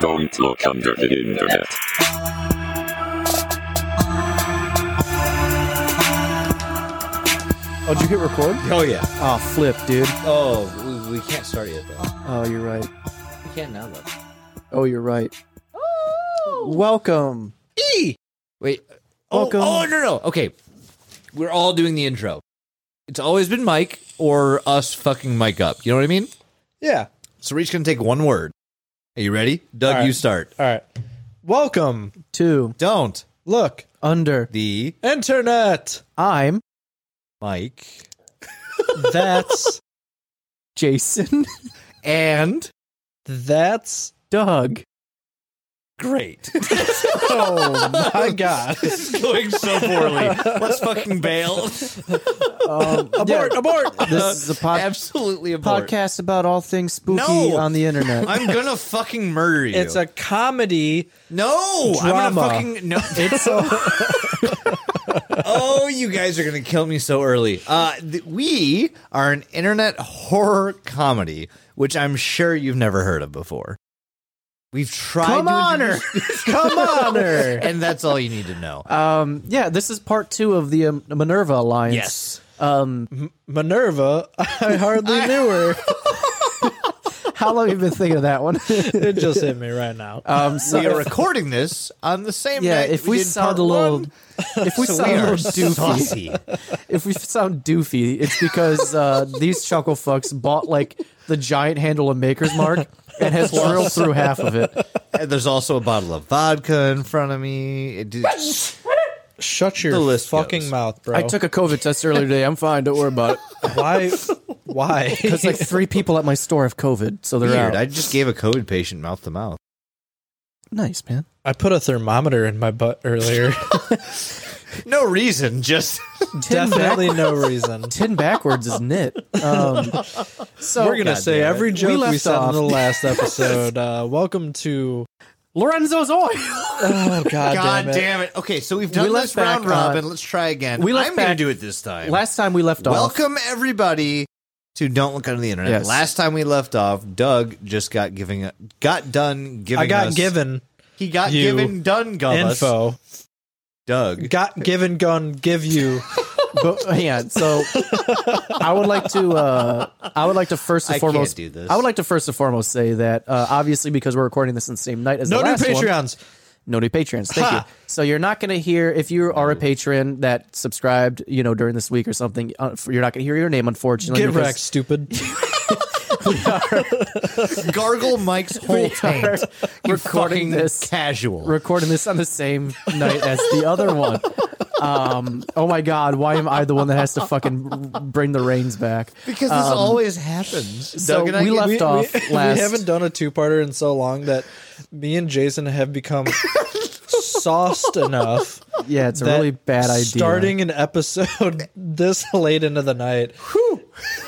Don't look under the internet. Oh, did you hit record? Oh yeah. Oh, flip, dude. Oh, we, we can't start yet though. Oh, you're right. We can now though. Oh, you're right. Oh. Welcome. E. Wait. Uh, oh, Welcome. oh no no. Okay. We're all doing the intro. It's always been Mike or us fucking Mike up. You know what I mean? Yeah. So we're each gonna take one word. Are you ready? Doug, All right. you start. All right. Welcome. Two Don't. Look. under. The Internet. I'm Mike That's Jason. and that's Doug. great. oh my god. this is going so poorly. Let's fucking bail. Um, abort, yeah, abort. This is a pod- Absolutely abort. podcast about all things spooky No. on the internet. I'm gonna fucking murder you. It's a comedy. no. drama. I'm gonna fucking no. It's oh, you guys are gonna kill me so early. Uh, th- we are an internet horror comedy, which I'm sure you've never heard of before. We've tried Come to on, introduce- Come on her. and that's all you need to know. Um, yeah, this is part two of the um, Minerva Alliance. yes. Um, Minerva. I hardly knew her. How long have you been thinking of that one? It just hit me right now. um, so we are recording this on the same yeah, night if we, did sound part a little, one, if we so sound we a little doofy, if we sound doofy, it's because uh, these chuckle fucks bought like the giant handle of Maker's Mark and has drilled through half of it. And there's also a bottle of vodka in front of me. It did- Shut your list fucking goes. mouth, bro. I took a COVID test earlier today. I'm fine. Don't worry about it. why why? Because like three people at my store have COVID, so they're Weird. out. I just gave a COVID patient mouth to mouth. nice man. I put a thermometer in my butt earlier. No reason, just Definitely no reason. Tin backwards is knit. Um, so We're gonna God say damn it. every joke we, left said off- in the last episode. Uh, welcome to. Lorenzo's oil. Oh God, God damn it! damn it. Okay, so we've done We this left round back, robin. Let's try again. we left I'm going to back- do it this time. Last time we left off. Welcome everybody to Don't Look Under the Internet. Yes. Last time we left off, Doug just got giving got done giving I got us- given he got given done us. info. Doug. Got given gun give you. But on. So I would like to uh I would like to first and I foremost. I would like to first and foremost say that uh obviously because we're recording this on the same night as No the new last one, Patreons. No new patrons. Thank Ha! you. So you're not going to hear if you are a patron that subscribed, you know, during this week or something. Uh, you're not going to hear your name, unfortunately. Get wrecked, stupid. Gargle Mike's whole taint. You recording fucking this- casual. Recording this on the same night as the other one. Um. Oh my God! Why am I the one that has to fucking bring the reins back? because this always happens. Um, so Doug and I we get- left we, off we, last. we haven't done a two-parter in so long that me and Jason have become sauced enough yeah, it's a really bad idea. starting an episode this late into the night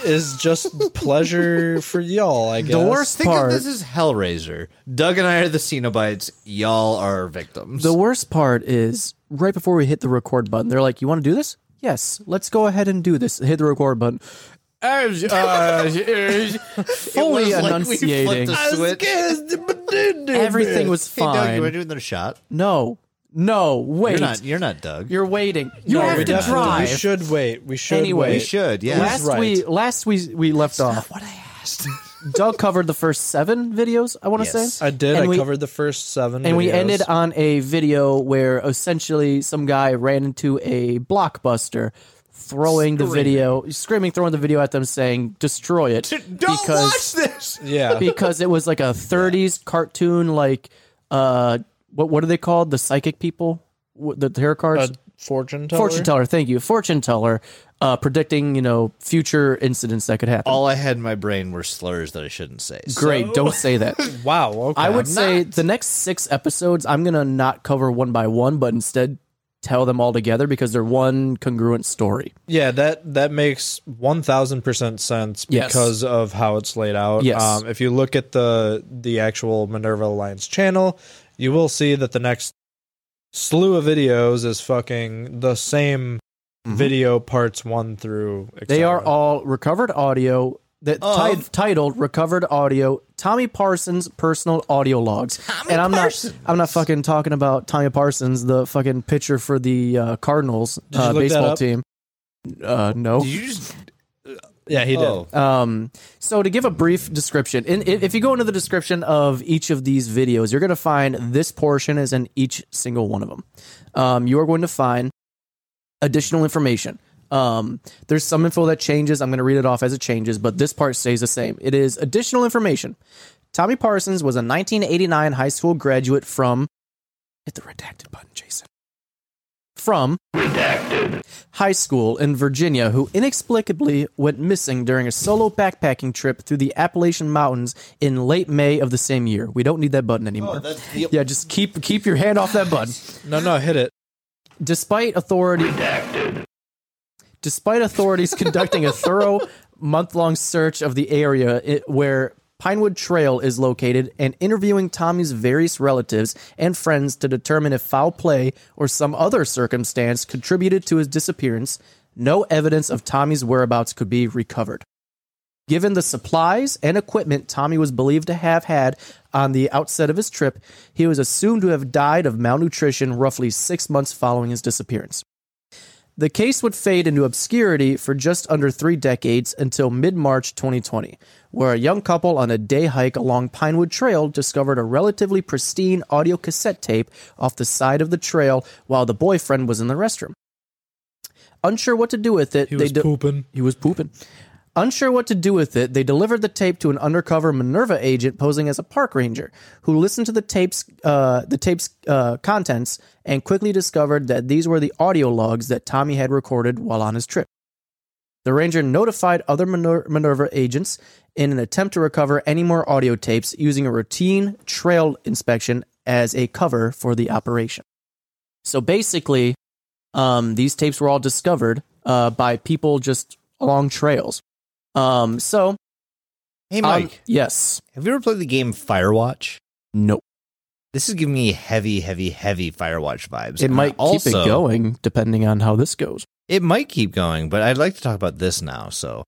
is just pleasure for y'all. I guess The worst Think part. of this as Hellraiser. Doug and I are the Cenobites. Y'all are victims. The worst part is right before we hit the record button, they're like, "You want to do this? Yes, let's go ahead and do this." Hit the record button. As, uh, fully It was like we flipped enunciating, a switch. everything was Hey, Doug, you fine. want to do another shot? no, no, wait. You're not. You're not Doug. You're waiting. You No, have we to definitely- drive. We should wait. We should Anyway. we should. Yeah. last right. we last we we left off. what I asked. Doug covered the first seven videos. I want to Yes. say. I did. And I we- covered the first seven, and we videos. ended on a video where essentially some guy ran into a blockbuster throwing the video screaming throwing the video at them saying destroy it Don't because watch this. Yeah, because it was like a 30s cartoon like uh what what are they called the psychic people the tarot cards a fortune teller. fortune teller thank you fortune teller uh predicting you know future incidents that could happen All I had in my brain were slurs that I shouldn't say. So- great don't say that Wow. Okay. I would I'm say not. the next six episodes, I'm gonna not cover one by one, but instead tell them all together because they're one congruent story. Yeah, that that makes one thousand percent sense Yes. because of how it's laid out. Yes. Um, if you look at the the actual Minerva Alliance channel, you will see that the next slew of videos is fucking the same video parts one through. Mm-hmm. They are all recovered audio that ti- titled "Recovered Audio." Tommy Parsons personal audio logs, and I'm Parsons. not I'm not fucking talking about Tommy Parsons, the fucking pitcher for the uh, Cardinals uh, baseball team. Uh, no. Did you just? Yeah, he did. Oh, Um, so to give a brief description, in, i- if you go into the description of each of these videos, you're going to find this portion is in each single one of them. Um, you are going to find additional information. Um, there's some info that changes. I'm going to read it off as it changes, but this part stays the same. It is additional information. Tommy Parsons was a 1989 high school graduate from. Hit the redacted button, Jason. From Redacted. high school in Virginia who inexplicably went missing during a solo backpacking trip through the Appalachian Mountains in late May of the same year. We don't need that button anymore. yeah, just keep keep your hand off that button. No, no, hit it. Despite authority Despite authorities conducting a thorough month-long search of the area it, where Pinewood Trail is located and interviewing Tommy's various relatives and friends to determine if foul play or some other circumstance contributed to his disappearance, no evidence of Tommy's whereabouts could be recovered. Given the supplies and equipment Tommy was believed to have had on the outset of his trip, he was assumed to have died of malnutrition roughly six months following his disappearance. The case would fade into obscurity for just under three decades until mid March 2020, where a young couple on a day hike along Pinewood Trail discovered a relatively pristine audio cassette tape off the side of the trail while the boyfriend was in the restroom. Unsure what to do with it, He they was de- pooping. he was pooping. Unsure what to do with it, they delivered the tape to an undercover Minerva agent posing as a park ranger, who listened to the tapes, uh, the tape's uh, contents, and quickly discovered that these were the audio logs that Tommy had recorded while on his trip. The ranger notified other Minerva agents in an attempt to recover any more audio tapes using a routine trail inspection as a cover for the operation. So basically, um, these tapes were all discovered uh, by people just along trails. Um, so, hey um, Mike, yes, have you ever played the game Firewatch? no, This is giving me heavy, heavy, heavy Firewatch vibes. it And might also, keep it going depending on how this goes. It might keep going, but I'd like to talk about this now. So,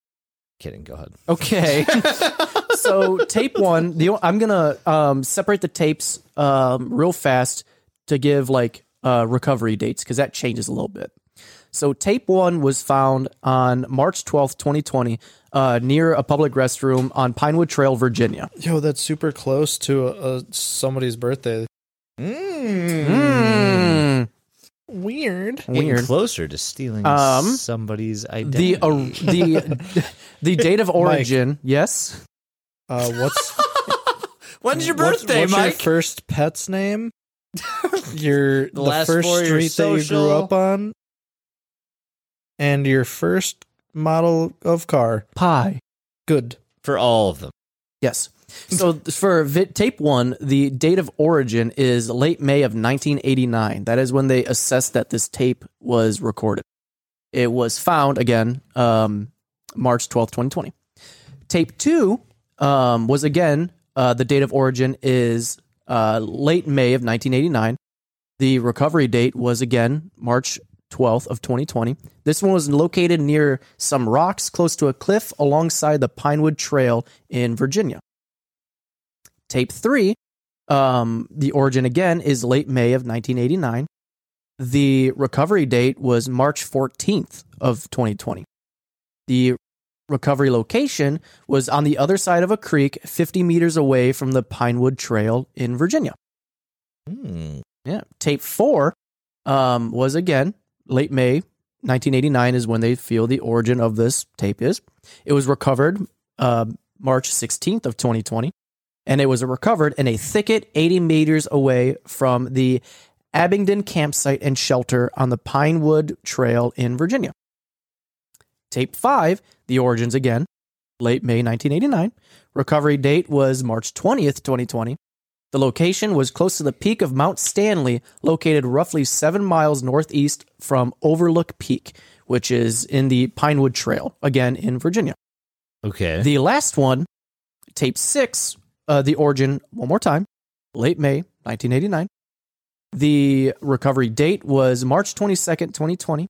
kidding. Go ahead. Okay. so tape one, the I'm gonna um, separate the tapes um, real fast to give like uh, recovery dates because that changes a little bit. So tape one was found on March twelfth, twenty twenty, uh, near a public restroom on Pinewood Trail, Virginia. Yo, that's super close to uh, somebody's birthday. Mm, Weird. Getting weird. closer to stealing Um, somebody's identity. The uh, the the date of origin, yes. Uh, what's When's your birthday, what's your Mike? first pet's name? Your the, last first four of your street that you grew up on, and your first model of car. Pie. Good. For all of them. Yes. So for vi- tape one, the date of origin is late May of 1989. That is when they assessed that this tape was recorded. It was found again um, March 12th, 2020. Tape two um, was again uh, the date of origin is uh, late May of 1989. The recovery date was again March 12th of 2020. This one was located near some rocks close to a cliff alongside the Pinewood Trail in Virginia. Tape 3, um, the origin again is late May of 1989. The recovery date was March 14th of 2020. The recovery location was on the other side of a creek 50 meters away from the Pinewood Trail in Virginia. Hmm. Yeah. Tape four um, was again late May 1989 is when they feel the origin of this tape is. It was recovered uh, March 16th of 2020, and it was recovered in a thicket 80 meters away from the Abingdon campsite and shelter on the Pinewood Trail in Virginia. Tape five, the origins again, late May 1989. Recovery date was March 20th, 2020 The location was close to the peak of Mount Stanley, located roughly seven miles northeast from Overlook Peak, which is in the Pinewood Trail, again in Virginia. Okay. The last one, tape six, uh, the origin, one more time, late May 1989. The recovery date was March 22nd, 2020.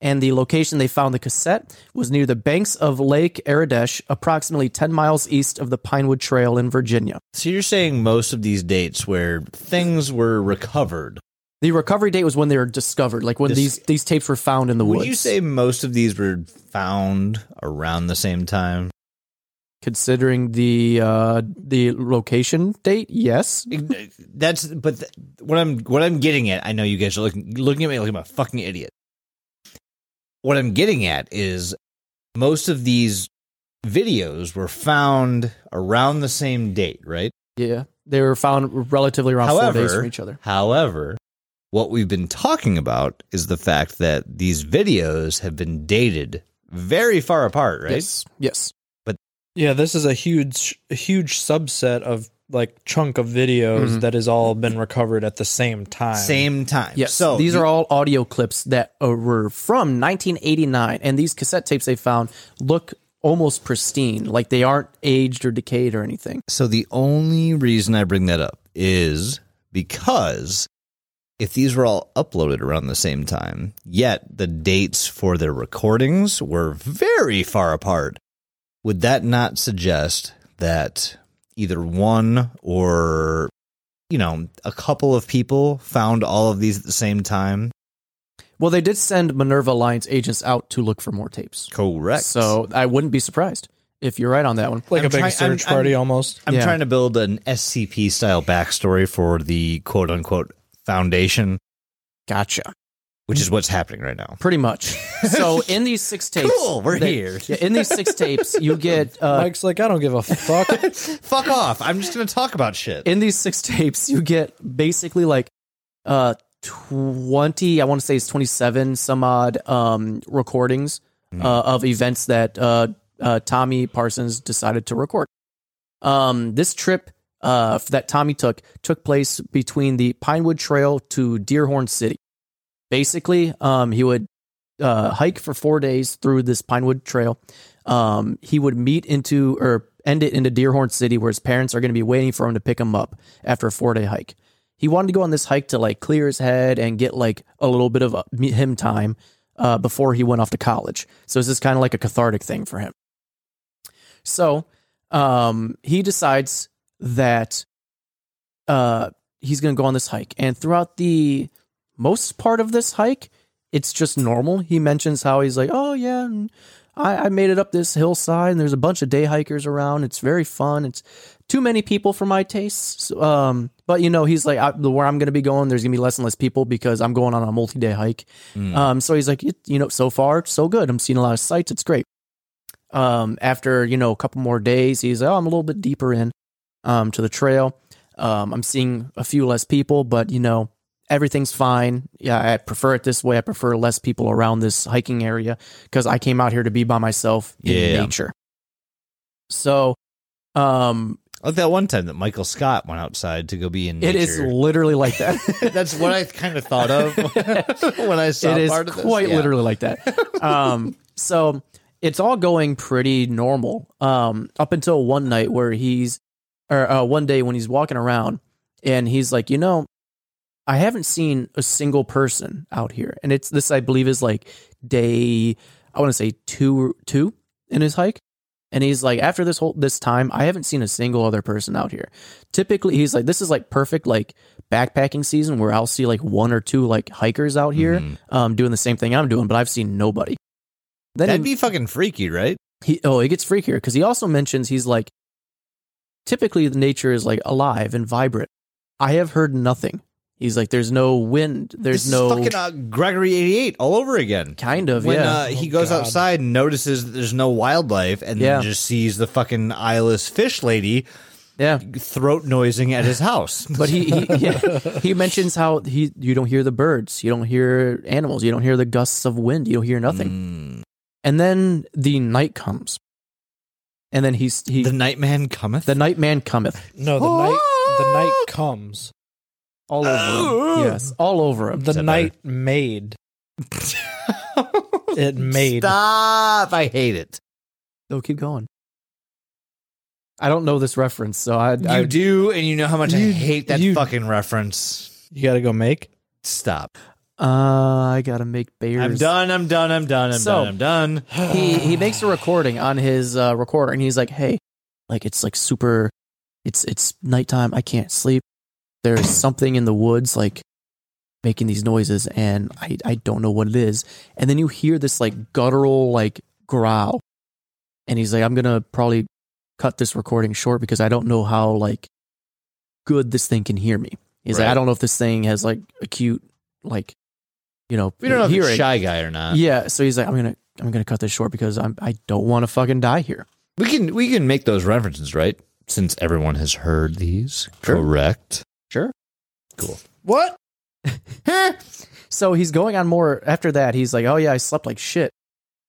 And the location they found the cassette was near the banks of Lake Aradesh, approximately 10 miles east of the Pinewood Trail in Virginia. so you're saying most of these dates where things were recovered. The recovery date was when they were discovered, like when Dis- these, these tapes were found in the woods. Would you say most of these were found around the same time? Considering the uh, the location date, yes. That's but th- what I'm what I'm getting at. I know you guys are looking looking at me like I'm a fucking idiot. What I'm getting at is most of these videos were found around the same date, right? Yeah. They were found relatively around four days from each other. However, what we've been talking about is the fact that these videos have been dated very far apart, right? Yes. Yes. But Yeah, this is a huge, huge subset of like chunk of videos Mhm. that has all been recovered at the same time. Same time. Yes. So these you- are all audio clips that uh, were from 1989, and these cassette tapes they found look almost pristine, like they aren't aged or decayed or anything. So the only reason I bring that up is because if these were all uploaded around the same time, yet the dates for their recordings were very far apart, would that not suggest that either one or you know, a couple of people found all of these at the same time? Well, they did send Minerva Alliance agents out to look for more tapes. Correct. So I wouldn't be surprised if you're right on that one. like I'm a big try- I'm- search I'm- party almost. I'm Yeah. trying to build an SCP style backstory for the quote unquote foundation, Gotcha. Which is what's happening right now. Pretty much. So in these six tapes, Cool, we're they- here. Yeah, in these six tapes, you get uh, Mike's like, I don't give a fuck. Fuck off. I'm just going to talk about shit. in these six tapes, you get basically like uh 20, I want to say it's 27 some odd um recordings uh, of events that uh, uh Tommy Parsons decided to record. Um this trip uh that Tommy took took place between the Pinewood Trail to Deerhorn City. Basically, um he would uh hike for 4 days through this Pinewood Trail. Um he would meet into or end it into Deerhorn City where his parents are going to be waiting for him to pick him up after a 4-day hike. He wanted to go on this hike to like clear his head and get like a little bit of uh, me- him time uh, before he went off to college. So this is kind of like a cathartic thing for him. So um, he decides that uh, he's going to go on this hike, and throughout the most part of this hike, it's just normal. He mentions how he's like, "Oh yeah, I, I made it up this hillside, and there's a bunch of day hikers around. It's very fun. It's too many people for my tastes. Um, but you know, he's like, I, the where I'm going to be going, there's going to be less and less people because I'm going on a multi-day hike. Um, so he's like, it, you know, so far so good. I'm seeing a lot of sights. It's great. Um, after you know a couple more days, he's like, oh, I'm a little bit deeper in, um, to the trail. Um, I'm seeing a few less people, but you know, everything's fine. Yeah, I prefer it this way. I prefer less people around this hiking area because I came out here to be by myself in Yeah. nature. So, um, Like that one time that Michael Scott went outside to go be in it nature. is literally like that. That's what I kind of thought of when I saw it is part of this. quite Yeah. literally like that. Um, so it's all going pretty normal um, up until one night where he's, or uh, one day when he's walking around and he's like, you know, I haven't seen a single person out here, and it's this I believe is like day I want to say two two in his hike. And he's like, after this whole this time, I haven't seen a single other person out here. Typically, he's like, this is like perfect like backpacking season where I'll see like one or two like hikers out here Mhm. um, doing the same thing I'm doing, but I've seen nobody. Then That'd he, be fucking freaky, right? he oh, it gets freakier because he also mentions he's like, typically the nature is like alive and vibrant. I have heard nothing. He's like, there's no wind, there's This is no fucking uh, Gregory eighty eight all over again. kind of When yeah. uh, he Oh, goes God. outside and notices that there's no wildlife, and Yeah. then just sees the fucking eyeless fish lady yeah. throat noising at his house. But he he, yeah, he mentions how he you don't hear the birds, you don't hear animals, you don't hear the gusts of wind, you don't hear nothing. Mm. And then the night comes. and then he's he The the, Nightman cometh. The night man cometh No, the night the night comes. All over him. Yes, all over him. The night made. It made. Stop! I hate it. No, keep going. I don't know this reference, so I, You I do, and you know how much I hate that you- fucking reference. You gotta go make. Stop. uh, I gotta make bears. I'm done. I'm done. I'm done. I'm So- done. I'm done. he he makes a recording on his uh, recorder and he's like, "Hey, like it's like super it's it's nighttime. I can't sleep. There's something in the woods like making these noises and I I don't know what it is." And then you hear this like guttural like growl. And he's like, "I'm going to probably cut this recording short because I don't know how like good this thing can hear me." He's like, "I don't know if this thing has like acute like you know, We don't know if hearing. he's a shy guy or not. Yeah, so he's like, I'm gonna I'm gonna cut this short because I'm I don't want to fucking die here. We can we can make those references, right? Since everyone has heard these. Correct. Sure. Cool. What? So he's going on more after that. He's like, oh yeah, I slept like shit.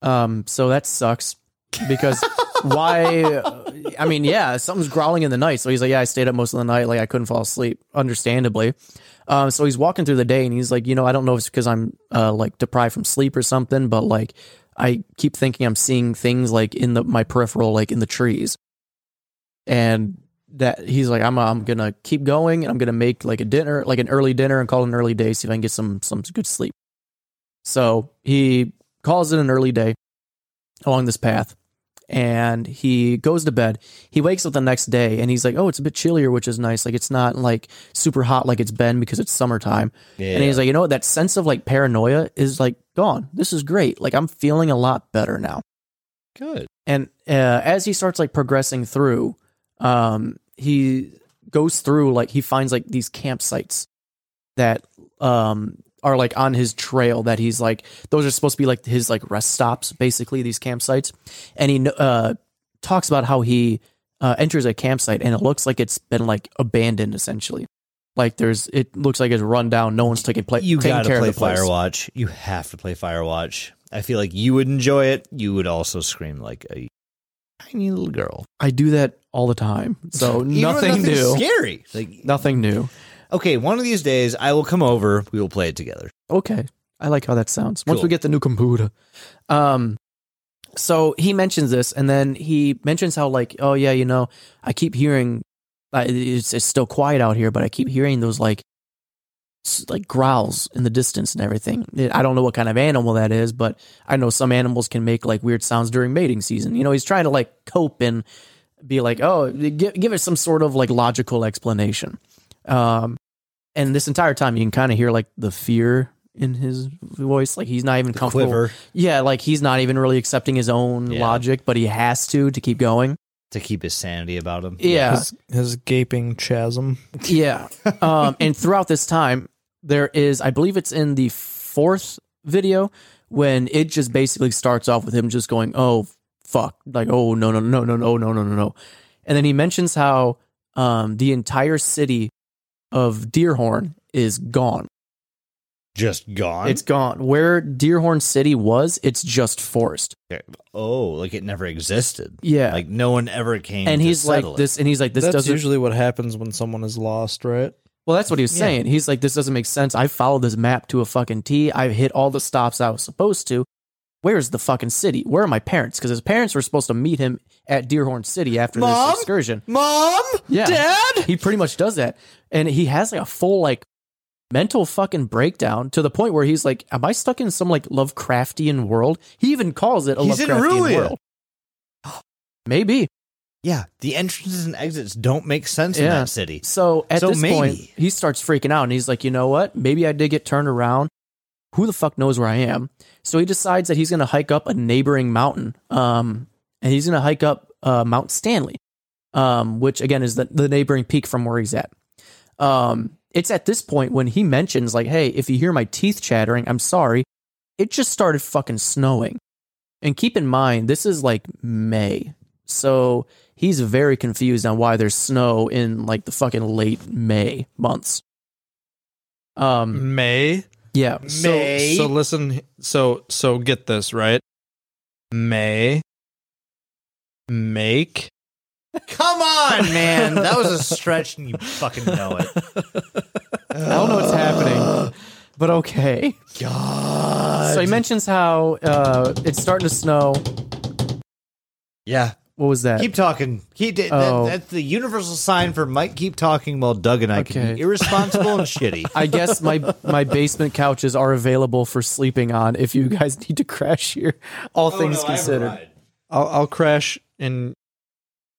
Um, so that sucks because why? I mean, yeah, something's growling in the night. So he's like, yeah, I stayed up most of the night. Like I couldn't fall asleep, understandably. Um, so he's walking through the day and he's like, you know, I don't know if it's because I'm uh, like deprived from sleep or something, but like I keep thinking I'm seeing things like in the my peripheral, like in the trees, and that he's like, I'm I'm gonna keep going and I'm gonna make like a dinner, like an early dinner, and call it an early day, see if I can get some some good sleep. So he calls it an early day along this path, and he goes to bed. He wakes up the next day and he's like, "Oh, it's a bit chillier, which is nice. Like it's not like super hot like it's been because it's summertime." Yeah. And he's like, "You know what? That sense of like paranoia is like gone. This is great. Like I'm feeling a lot better now." good. and uh, as he starts like progressing through um he goes through like he finds like these campsites that um are like on his trail that he's like those are supposed to be like his like rest stops basically these campsites and he uh talks about how he uh, enters a campsite and it looks like it's been like abandoned essentially like there's it looks like it's run down no one's taking play You taking gotta care play of the place Firewatch. You have to play Firewatch. I feel like you would enjoy it. You would also scream like a tiny little girl. i do that all the time so nothing new Scary. Like nothing new okay, one of these days I will come over. We will play it together. Okay. I like how that sounds. Once Cool. we get the new computer. Um so he mentions this and then he mentions how like, oh yeah, you know, I keep hearing uh, it's it's still quiet out here, but I keep hearing those like s- like growls in the distance and everything. I don't know what kind of animal that is, but I know some animals can make like weird sounds during mating season. You know, he's trying to like cope and be like, oh, give, give it some sort of like logical explanation. Um, and this entire time, you can kind of hear like the fear in his voice. Like he's not even comfortable. Quiver Yeah, like he's not even really accepting his own Yeah. logic, but he has to to keep going. to keep his sanity about him. Yeah, His, his gaping chasm. yeah. Um, and throughout this time, there is, I believe it's in the fourth video when it just basically starts off with him just going, "Oh fuck," like, "Oh no no no no no no no no no," and then he mentions how um, the entire city of Deerhorn is gone. Just gone. It's gone. Where Deerhorn City was, it's just forest. oh, like it never existed. Yeah. Like no one ever came. and to he's like it. this, and he's like this That's doesn't. usually what happens when someone is lost, right? Well, that's what he was Yeah. saying. He's like, this doesn't make sense. I followed this map to a fucking T. I hit all the stops I was supposed to. Where's the fucking city? Where are my parents? Because his parents were supposed to meet him at Deerhorn City after Mom? this excursion. Mom, Yeah. Dad. He pretty much does that. And he has like a full like mental fucking breakdown to the point where he's like, Am I stuck in some like Lovecraftian world? He even calls it a He's Lovecraftian world. Maybe. Yeah, the entrances and exits don't make sense in that city. So at So this maybe. point, he starts freaking out and he's like, you know what? Maybe I did get turned around. Who the fuck knows where I am? So he decides that he's going to hike up a neighboring mountain. Um, and he's going to hike up uh, Mount Stanley, um, which again is the, the neighboring peak from where he's at. Um, it's at this point when he mentions, like, hey, if you hear my teeth chattering, I'm sorry. It just started fucking snowing. And keep in mind, this is like May. So he's very confused on why there's snow in like the fucking late May months. Um, May. Yeah. So, so listen. So so get this right. May. make Come on, man. That was a stretch and you fucking know it. I don't know what's happening, but okay. God. So he mentions how uh, it's starting to snow. yeah. What was that? Keep talking. He did. Oh. That, that's the universal sign for Mike. Keep talking while Doug and I can be irresponsible and shitty. I guess my my basement couches are available for sleeping on if you guys need to crash here. All things considered. I'll, I'll crash in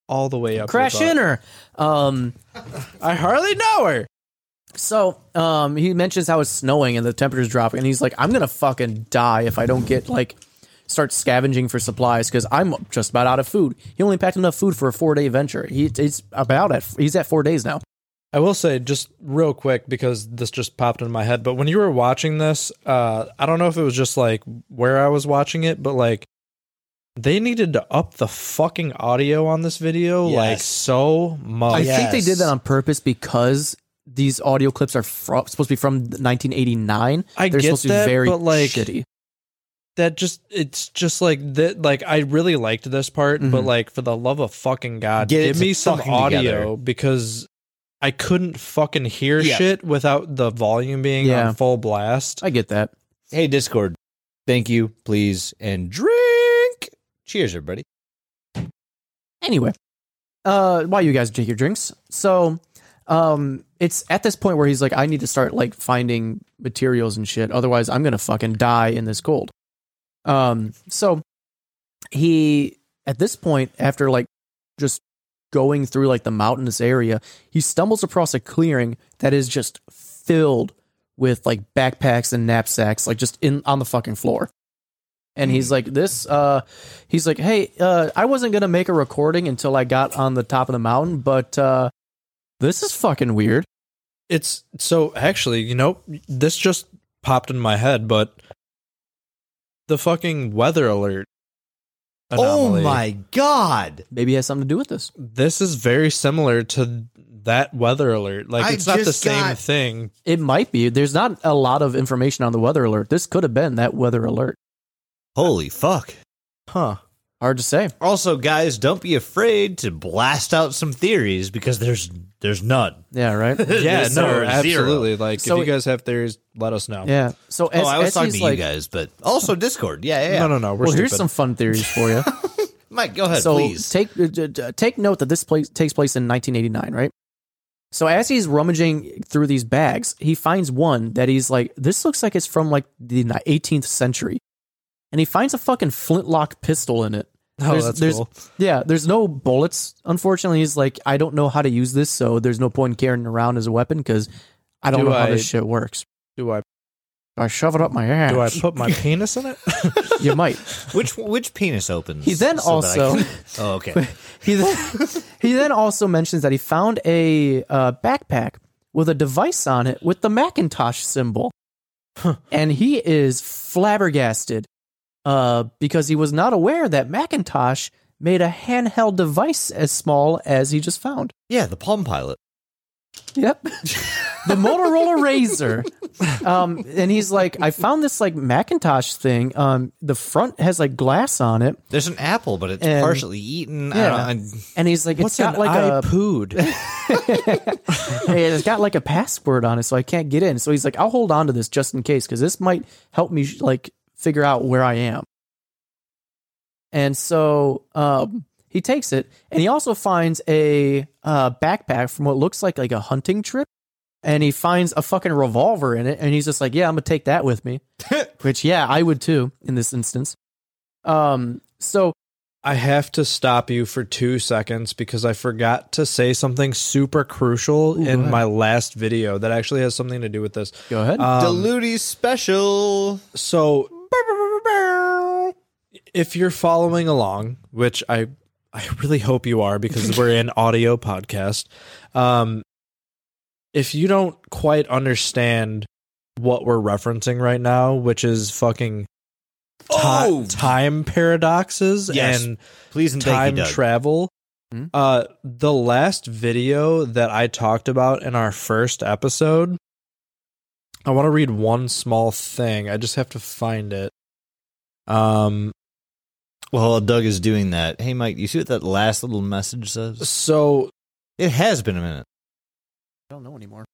all the way up. Crash in her. Um I hardly know her. so um he mentions how it's snowing and the temperature's dropping and he's like, I'm gonna fucking die if I don't get like start scavenging for supplies because I'm just about out of food. He only packed enough food for a four day venture. He, he's about at he's at four days now. I will say just real quick because this just popped in my head. But when you were watching this, uh, I don't know if it was just like where I was watching it, but like they needed to up the fucking audio on this video like so much. I think they did that on purpose because these audio clips are fro- supposed to be from 1989. I They're get supposed to be that, very but, like, shitty. That just it's just like that. Like I really liked this part, but Mhm. like for the love of fucking god, Get give me some audio together. because I couldn't fucking hear Yeah. shit without the volume being Yeah. on full blast. I get that. Hey, Discord. Thank you, please, and drink. Cheers, everybody. Anyway, uh, while you guys take your drinks, so um, it's at this point where he's like, I need to start like finding materials and shit. Otherwise, I'm gonna fucking die in this cold. Um, so he at this point, after like just going through like the mountainous area, he stumbles across a clearing that is just filled with like backpacks and knapsacks, like just in on the fucking floor. And he's like, this, uh, he's like, hey, uh, I wasn't gonna make a recording until I got on the top of the mountain, but uh, this is fucking weird. It's so actually, you know, this just popped in my head, but the fucking weather alert. Oh anomaly, Oh my god. Maybe it has something to do with this. This is very similar to that weather alert. Like I it's not the same got- thing. It might be. There's not a lot of information on the weather alert. This could have been that weather alert. Holy fuck. Huh. Hard to say. Also, guys, don't be afraid to blast out some theories because there's there's none. Yeah, right. Yeah, There's no, zero. absolutely. Like So- if you guys have theories, let us know. yeah. So as, oh, I was talking to like, you guys, but also Discord. Yeah, yeah. yeah. No, no, no. We're well, stupid. here's some fun theories for you. Mike, go ahead, so please. take uh, d- d- take note that this place takes place in 1989, right? So as he's rummaging through these bags, he finds one that he's like, this looks like it's from like the 18th century, and he finds a fucking flintlock pistol in it. Oh, There's- that's there's- cool. Yeah, there's no bullets. Unfortunately, he's like, I don't know how to use this, so there's no point in carrying around as a weapon because I don't Do know how this shit works. Do I I shove it up my ass. do I put my penis in it? you might. which which penis opens? He then so also- can- oh, okay. He then, he then also mentions that he found a uh, backpack with a device on it with the Macintosh symbol, and he is flabbergasted uh, because he was not aware that Macintosh made a handheld device as small as he just found. Yeah, the Palm Pilot. Yep. the Motorola Razr. Um, and he's like, I found this like Macintosh thing. Um, the front has like glass on it. There's an apple, but it's And- partially eaten. Yeah. I don't know. And he's like, What's it's got like a iPood? hey, it's got like a password on it, so I can't get in. So he's like, I'll hold on to this just in case, because this might help me like figure out where I am. And so um, he takes it, and he also finds a uh, backpack from what looks like like a hunting trip, and he finds a fucking revolver in it, and he's just like, yeah, I'm gonna take that with me. Which yeah, I would too in this instance. Um, so I have to stop you for two seconds because I forgot to say something super crucial Ooh, in my last video that actually has something to do with this. go ahead. Um, Diluti special. so if you're following along, which I I really hope you are because we're an audio podcast. Um if you don't quite understand what we're referencing right now, which is fucking Oh! time paradoxes Yes. and Please and time you, travel. Hmm? Uh, the last video that I talked about in our first episode, I want to read one small thing. I just have to find it. Um, Well, while Doug is doing that, hey Mike, you see what that last little message says? So It has been a minute. I don't know anymore.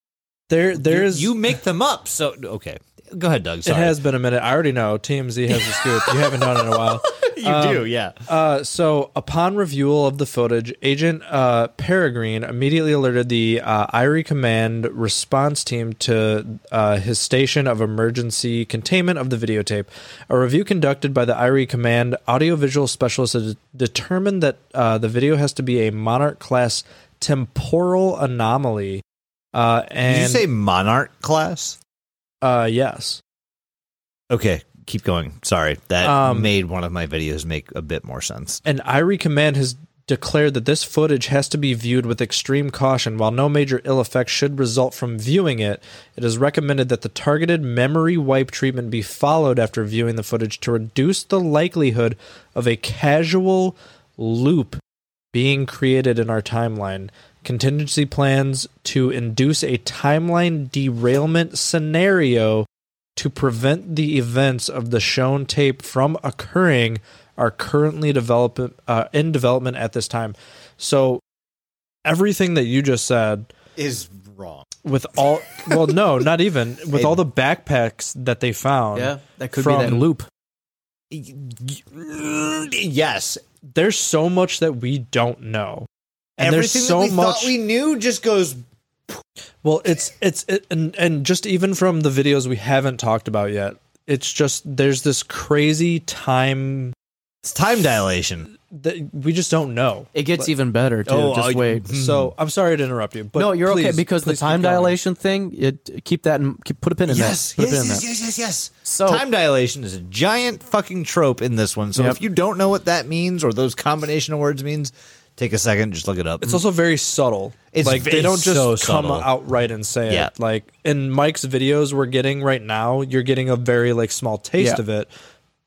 there there's you, you make them up. So okay, go ahead, Doug. it has been a minute. I already know. TMZ has the scoop. You haven't done it in a while. you Um, do, yeah. Uh, so, upon review of the footage, Agent uh, Peregrine immediately alerted the uh, IRI Command response team to uh, his station of emergency containment of the videotape. A review conducted by the IRI Command audiovisual specialist determined that uh, the video has to be a Monarch class temporal anomaly. Uh, and Did you say monarch class? uh, yes. Okay, keep going. Sorry, that Um, made one of my videos make a bit more sense. And IRI command has declared that this footage has to be viewed with extreme caution. While no major ill effects should result from viewing it, it is recommended that the targeted memory wipe treatment be followed after viewing the footage to reduce the likelihood of a causal loop being created in our timeline. Contingency plans to induce a timeline derailment scenario to prevent the events of the shown tape from occurring are currently develop, uh, in development at this time. So everything that you just said Is wrong. with all well no not even with all the backpacks that they found Yeah, that could From- be that loop. Yes, there's so much that we don't know and everything there's so that we much thought we knew just goes. Well it's it's it, and and just even from the videos we haven't talked about yet it's just there's this crazy time It's time dilation. that we just don't know It gets even better too. Oh, Just uh, wait. so i'm sorry to interrupt you but no, you're okay because the time dilation thing. It keep that in, keep, put a pin in Yes, that. Put yes, a pin in yes, that. yes, yes, yes. So- time dilation is a giant fucking trope in this one. So Yep. if you don't know what that means or those combination of words means, take a second, just look it up. It's also very subtle. It's like ve- they don't just so come subtle. outright and say Yeah. it. Like in Mike's videos we're getting right now, you're getting a very like small taste Yeah. of it,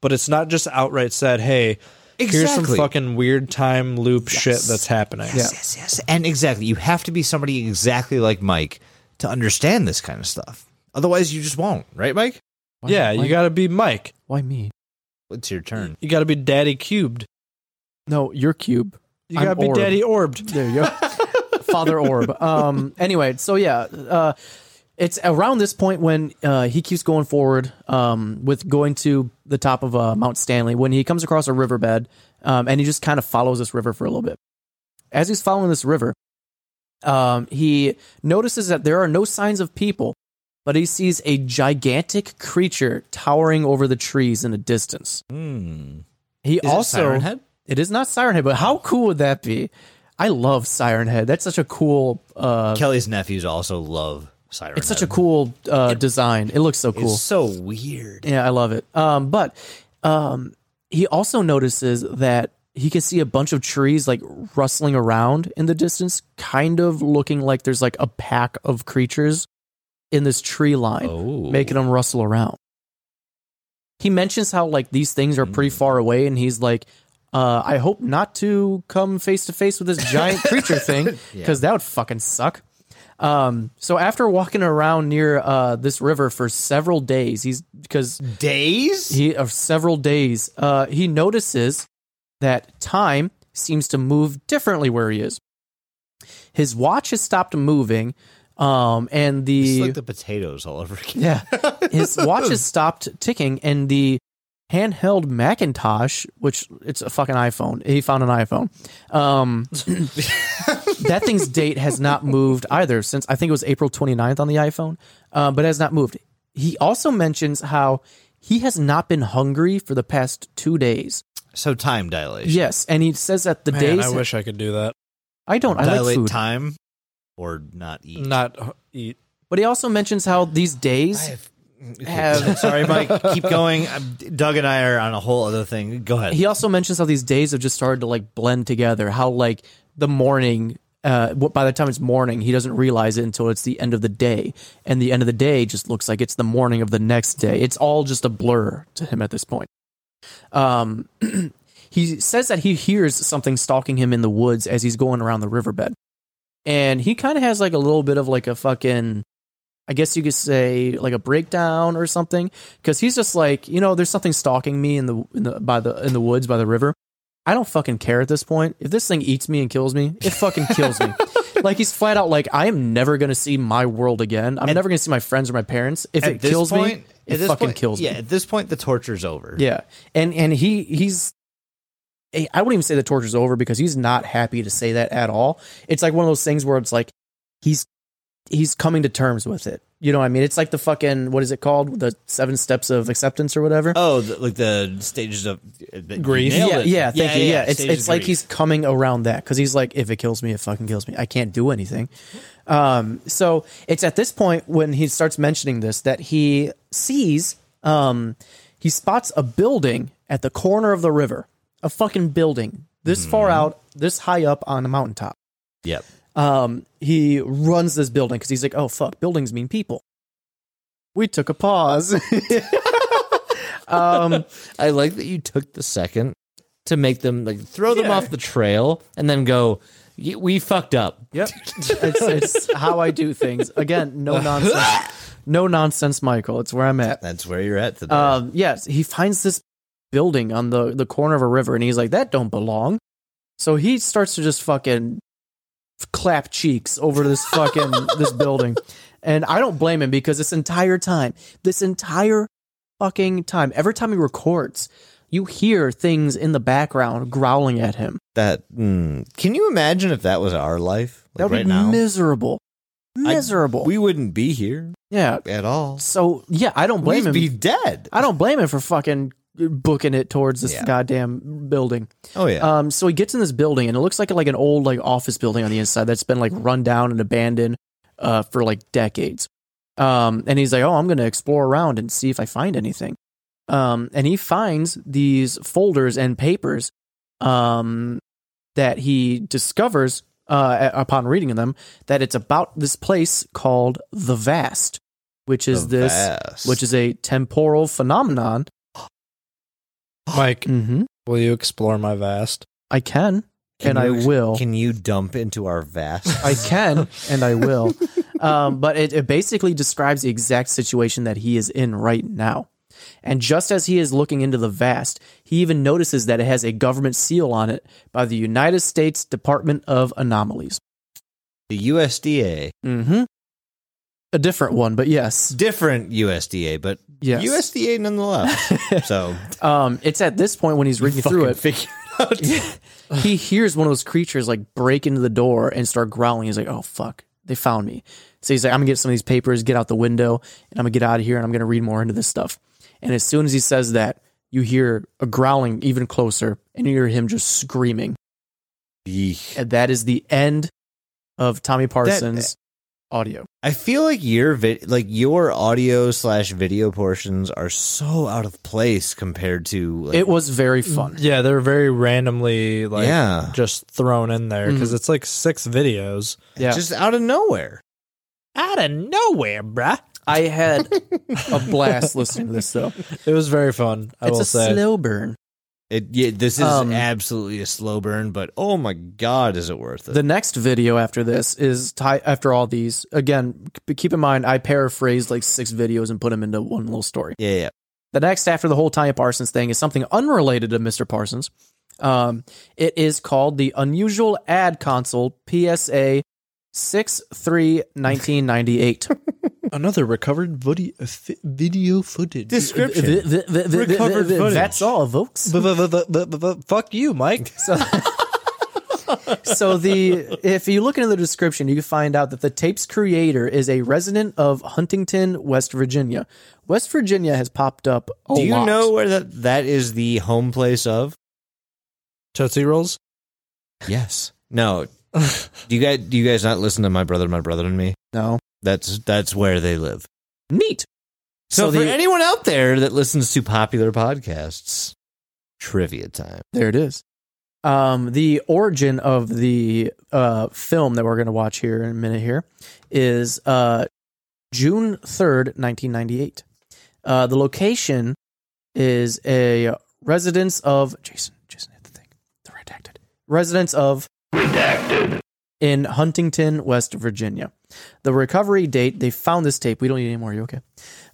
but it's not just outright said, "Hey, here's some Exactly. fucking weird time loop shit that's happening." yes, yes, yes. And exactly, you have to be somebody exactly like Mike to understand this kind of stuff. Otherwise, you just won't, right, Mike? Why- Yeah, why- you got to be Mike. Why me? It's your turn. You got to be Daddy Cubed. No, you're cube. You I'm got to be Orb. Daddy Orbed. There you go. Father Orb. Um. Anyway, so yeah, uh, it's around this point when uh, he keeps going forward um, with going to the top of uh, Mount Stanley when he comes across a riverbed um, and he just kind of follows this river for a little bit. As he's following this river, um, he notices that there are no signs of people, but he sees a gigantic creature towering over the trees in the distance. Hmm. He Is it also Siren Head? It is not Siren Head, but how cool would that be? I love Siren Head. That's such a cool. Uh, Kelly's nephews also love Siren. it's such a cool uh, design. It looks so cool. It's so weird. Yeah, I love it. Um, but um, he also notices that he can see a bunch of trees like rustling around in the distance, kind of looking like there's like a pack of creatures in this tree line, Oh. making them rustle around. He mentions how like these things are pretty far away, and he's like, uh, "I hope not to come face to face with this giant creature thing, because that would fucking suck." Um, so after walking around near uh, this river for several days, he's because days. he of several days, uh, he notices that time seems to move differently where he is. His watch has stopped moving, um, and It's the like the potatoes all over again. yeah, his watch has stopped ticking, and the handheld Macintosh, which it's a fucking iPhone. He found an iPhone. Um, that thing's date has not moved either since I think it was April 29th on the iPhone, uh, but has not moved. He also mentions how he has not been hungry for the past two days. So time dilation. Yes, and he says that the Man, days. I wish I could do that. I don't. I like food, time or not eat. Not eat. but he also mentions how these days have. Sorry, Mike. Keep going. I'm- Doug and I are on a whole other thing. Go ahead. he also mentions how these days have just started to like blend together. How like the morning, uh, by the time it's morning, he doesn't realize it until it's the end of the day, and the end of the day just looks like it's the morning of the next day. It's all just a blur to him at this point. Um, he says that he hears something stalking him in the woods as he's going around the riverbed, and he kind of has like a little bit of like a fucking. I guess you could say like a breakdown or something because he's just like you know there's something stalking me in the in the by the in the woods by the river. I don't fucking care at this point. If this thing eats me and kills me, it fucking kills me. Like he's flat out like I am never gonna see my world again. I'm never gonna see my friends or my parents. If it At this kills point- me, at it fucking point- kills Yeah, me. Yeah, at this point, the torture's over. Yeah, and and he he's. Eh, I wouldn't even say the torture's over because he's not happy to say that at all. It's like one of those things where it's like he's he's coming to terms with it. You know what I mean? It's like the fucking what is it called? The seven steps of acceptance or whatever. Oh, the, like the stages of the, Grief? you nailed yeah, it. yeah, thank you. Yeah, it's stages it's of like grief. he's coming around that because he's like, if it kills me, it fucking kills me. I can't do anything. Um, so it's at this point when he starts mentioning this that he sees, um, he spots a building at the corner of the river, a fucking building this far Mm-hmm. out, this high up on a mountaintop. Yep. Um, he runs this building because he's like, oh fuck, buildings mean people. We took a pause. um, I like that you took the second to make them like throw them Yeah. off the trail and then go. "Y- We fucked up. Yep. it's, it's how I do things. Again, no nonsense. No nonsense, Michael. It's where I'm at. That's where you're at today. Um, yes, he finds this building on the, the corner of a river and he's like, that don't belong. So he starts to just fucking clap cheeks over this fucking this building. And I don't blame him because this entire time, this entire fucking time, every time he records, you hear things in the background growling at him. that mm, can you imagine if that was our life? That would right be now, miserable. I- Miserable. we wouldn't be here yeah. at all. So yeah, I don't blame We'd him. be dead. I don't blame him for fucking booking it towards this Yeah. goddamn building. Oh yeah. Um, so he gets in this building, and it looks like like an old like office building on the inside that's been like run down and abandoned uh, for like decades. Um, and he's like, "Oh, I'm gonna explore around and see if I find anything." Um, and he finds these folders and papers um, that he discovers uh, upon reading them that it's about this place called the Vast, which is The this, vast. which is a temporal phenomenon. Mike, hmm will you explore my vast? I can, Can and I will. Can you dump into our vast? I can and I will. Um, but it, it basically describes the exact situation that he is in right now. And just as he is looking into the vast, he even notices that it has a government seal on it by the United States Department of Anomalies. the USDA, Mm-hmm. A different one, but yes. different USDA, but Yes. USDA nonetheless. so Um, it's at this point when he's reading through it, out. he hears one of those creatures like break into the door and start growling. He's like, "Oh fuck, they found me." So he's like, "I'm gonna get some of these papers, get out the window, and I'm gonna get out of here, and I'm gonna read more into this stuff." And as soon as he says that, you hear a growling even closer, and you hear him just screaming. Yeesh. And that is the end of Tommy Parsons' audio. I feel like your vid- like your audio slash video portions are so out of place compared to like, It was very mm. fun. Yeah, they're very randomly like Yeah. just thrown in there mm. because it's like six videos Yeah, just out of nowhere. out of nowhere, bruh. I had a blast listening to this though. It was very fun. I it's will a say. slow burn. It yeah, this is Um, absolutely a slow burn, but oh my god, is it worth it? The next video after this is ti after all these. Again, keep in mind I paraphrased like six videos and put them into one little story. yeah, yeah. The next after the whole Tanya Parsons thing is something unrelated to Mr. Parsons. Um, it is called the Unusual Ad Council PSA 631998. Another recovered video, uh, video footage. Description. V- v- v- v- Recovered v- v- footage. That's all, folks. Fuck you, Mike. So, so the if you look into the description, you can find out that the tape's creator is a resident of Huntington, West Virginia. West Virginia has popped up. A Do you lot. know where that that is the home place of? Tootsie Rolls. Yes. No. do you guys do you guys not listen to my brother, my brother and me? No. That's that's where they live. Neat. So, So for the- anyone out there that listens to popular podcasts, trivia time. There it is. Um, the origin of the uh, film that we're going to watch here in a minute here is uh, June 3rd, 1998. Uh, the location is a residence of Jason. Jason hit the thing. The redacted residence of redacted in Huntington, West Virginia. The recovery date, they found this tape. We don't need any more. You okay?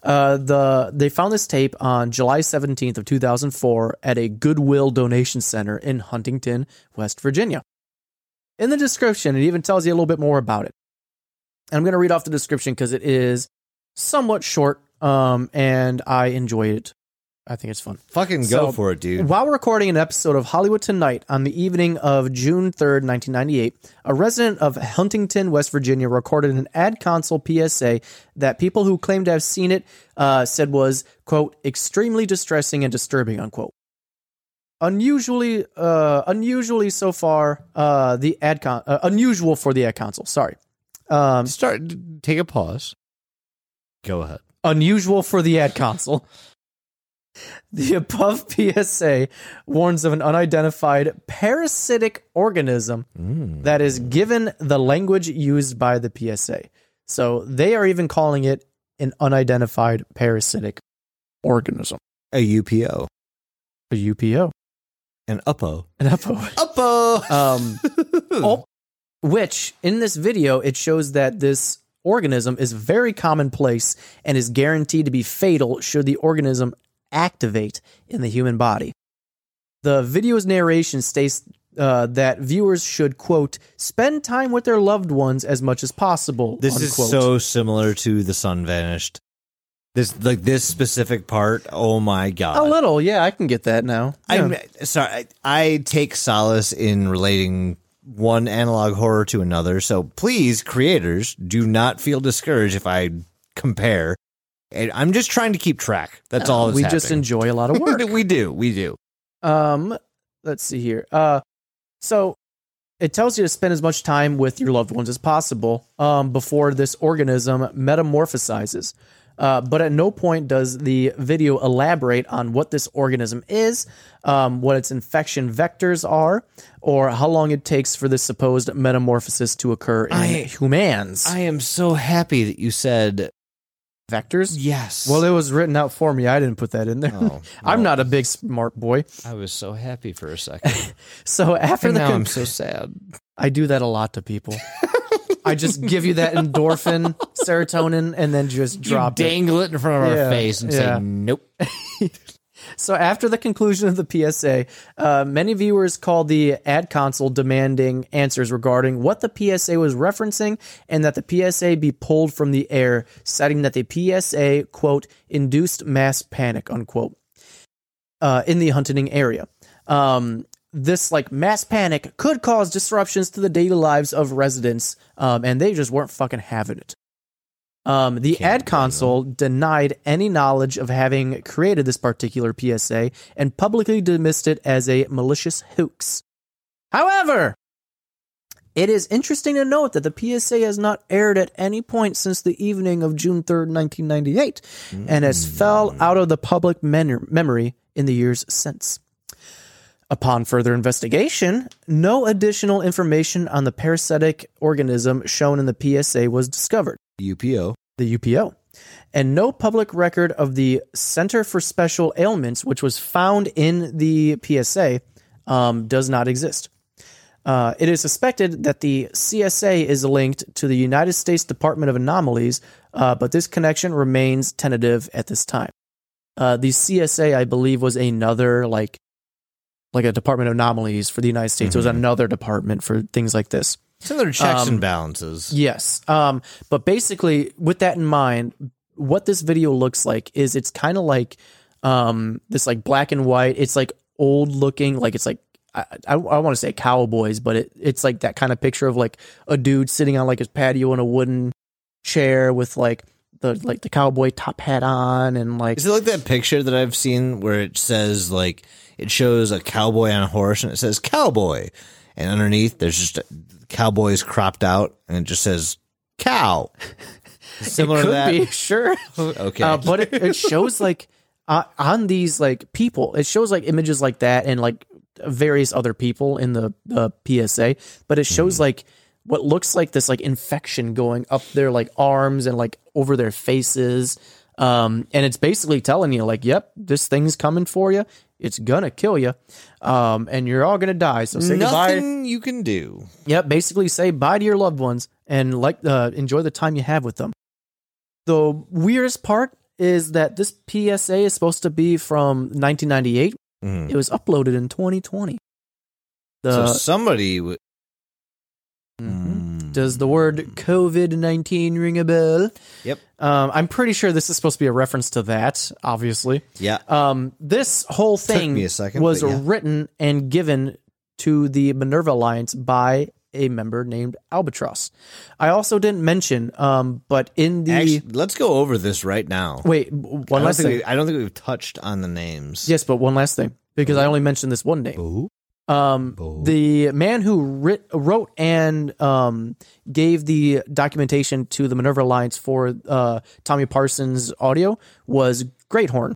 Uh, the they found this tape on July 17th of 2004 at a Goodwill donation center in Huntington, West Virginia. In the description, it even tells you a little bit more about it. And I'm going to read off the description because it is somewhat short, um, and I enjoy it. I think it's fun. Fucking go So, for it, dude. While recording an episode of Hollywood Tonight on the evening of June 3rd, 1998, a resident of Huntington, West Virginia, recorded an Ad Council PSA that people who claimed to have seen it uh, said was, quote, extremely distressing and disturbing, unquote. Unusually, uh, unusually so far, uh, the ad con- uh, unusual for the Ad Council. Sorry, um, Start. Take a pause. Go ahead. unusual for the Ad Council. The above PSA warns of an unidentified parasitic organism that is given the language used by the PSA. So they are even calling it an unidentified parasitic organism. A UPO. A UPO. An UPO. An UPO. UPO. Um, oh, which in this video it shows that this organism is very commonplace and is guaranteed to be fatal should the organism activate in the human body. The video's narration states uh, that viewers should quote spend time with their loved ones as much as possible. This unquote. is so similar to the sun vanished. This like this specific part. Oh my god! a little, yeah, I can get that now. I'm sorry. I, I take solace in relating one analog horror to another. So please, creators, do not feel discouraged if I compare. I'm just trying to keep track. That's all. That's we just enjoy a lot of work. we do. We do. Um, let's see here. Uh, so it tells you to spend as much time with your loved ones as possible um, before this organism metamorphosizes. Uh, but at no point does the video elaborate on what this organism is, um, what its infection vectors are, or how long it takes for this supposed metamorphosis to occur in I- humans. I am so happy that you said vectors? yes. Well, it was written out for me. I didn't put that in there. Oh, I'm not a big smart boy. I was so happy for a second. So after and the now con- I'm so sad. I do that a lot to people. I just give you that endorphin, serotonin, and then just drop it. Dangle it in front of Yeah, our face and yeah. say, "Nope." So after the conclusion of the PSA, uh, many viewers called the Ad Council demanding answers regarding what the PSA was referencing and that the PSA be pulled from the air, citing that the PSA, quote, induced mass panic, unquote, uh, in the Huntington area. Um, this like mass panic could cause disruptions to the daily lives of residents, um, and they just weren't fucking having it. Um, the Ad Council denied any knowledge of having created this particular PSA and publicly dismissed it as a malicious hoax. However, it is interesting to note that the PSA has not aired at any point since the evening of June 3rd, 1998, and has fell out of the public men- memory in the years since. Upon further investigation, no additional information on the parasitic organism shown in the PSA was discovered UPO. the UPO, and no public record of the Center for Special Ailments, which was found in the PSA, um, does not exist. Uh, it is suspected that the CSA is linked to the United States Department of Anomalies, uh, but this connection remains tentative at this time. Uh, the CSA, I believe, was another like like a Department of Anomalies for the United States. It was another department for things like this. Similar checks Um, and balances. Yes. Um, but basically, with that in mind, what this video looks like is it's kind of like um, this like black and white. It's like old looking, like it's like I, I, I want to say cowboys, but it, it's like that kind of picture of like a dude sitting on like his patio in a wooden chair with like the like the cowboy top hat on and like Is it like that picture that I've seen where it says like it shows a cowboy on a horse and it says cowboy, and underneath there's just a, cowboys cropped out and it just says cow. Similar to that. be sure. Okay. Uh, but it, it shows like uh, on these like people, it shows like images like that and like various other people in the uh, PSA. But it shows like what looks like this like infection going up their like arms and like over their faces. Um, and it's basically telling you, like, yep, this thing's coming for you. It's gonna kill you, um, and you're all gonna die. So say goodbye. Nothing you can do. Yep, basically say bye to your loved ones and like uh, enjoy the time you have with them. The weirdest part is that this PSA is supposed to be from 1998. Mhm. It was uploaded in 2020. The so somebody. Does the word COVID 19 ring a bell? Yep. Um, I'm pretty sure this is supposed to be a reference to that. Obviously, Yeah. um, this whole thing second, was yeah. written and given to the Minerva Alliance by a member named Albatross. I also didn't mention, um, but in the Actually, let's go over this right now. wait, one last thing. we, I don't think we've touched on the names. yes, but one last thing because I only mentioned this one name. Boo. Um, the man who writ, wrote and um, gave the documentation to the Minerva Alliance for uh, Tommy Parsons' audio was Greathorn,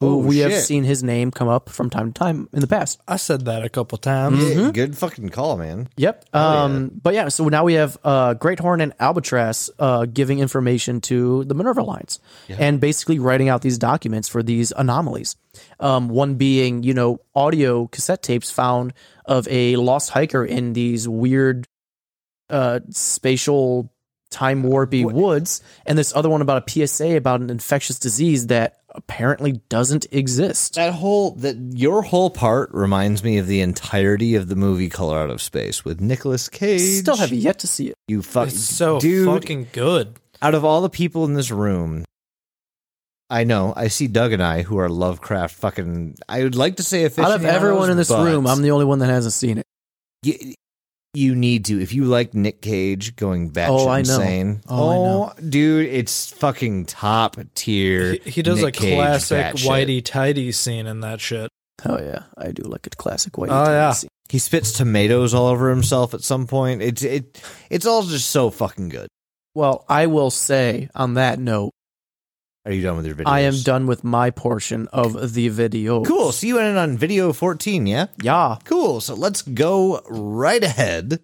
who Oh, we have seen his name come up from time to time in the past. I said that a couple times. Yeah, Good fucking call, man. Yep. Um, But yeah, so now we have uh, Great Horn and Albatross uh, giving information to the Minerva Alliance and basically writing out these documents for these anomalies. Um, one being, you know, audio cassette tapes found of a lost hiker in these weird uh, spatial time warpy woods, and this other one about a PSA about an infectious disease that apparently doesn't exist. That whole that your whole part reminds me of the entirety of the movie Color Out of Space with Nicolas Cage. Still have yet to see it. you fuck It's so dude. fucking good. Out of all the people in this room, I know I see Doug and I who are Lovecraft fucking. I would like to say Out of everyone in this but room, I'm the only one that hasn't seen it. You, you need to if you like Nick Cage going batshit Oh, I know. insane. Oh, I know. Oh, dude, it's fucking top tier. He, he does Nick a Cage classic whitey tighty scene in that shit. Oh yeah, I do like a classic white. Oh, yeah. scene. He spits tomatoes all over himself at some point. It's it it's all just so fucking good. Well, I will say on that note, Are you done with your video? I am done with my portion of the video. Cool. So you went in on video 14, yeah? Yeah. Cool. So let's go right ahead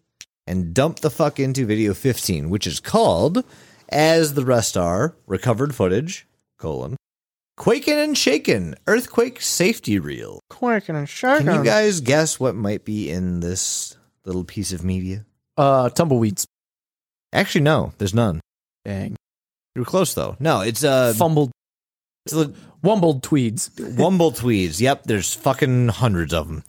and dump the fuck into video 15, which is called As the Rest Are Recovered Footage, colon, Quaking and Shaken, Earthquake Safety Reel. Quaking and Shaken. Can you guys guess what might be in this little piece of media? uh, tumbleweeds. Actually, no, there's none. Dang. You were close though. No, it's uh, Fumbled, it's le- wumbled tweeds. Wumble tweeds. Yep, there's fucking hundreds of them.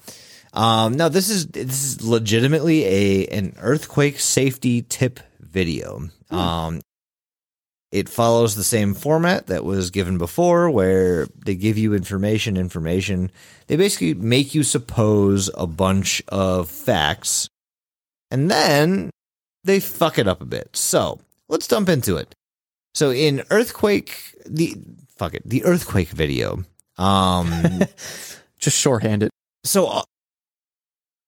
Um, now this is this is legitimately a an earthquake safety tip video. Um, it follows the same format that was given before, where they give you information. Information. They basically make you suppose a bunch of facts, and then they fuck it up a bit. So let's dump into it. So in earthquake, the fuck it, the earthquake video. Um, Just shorthanded. so uh,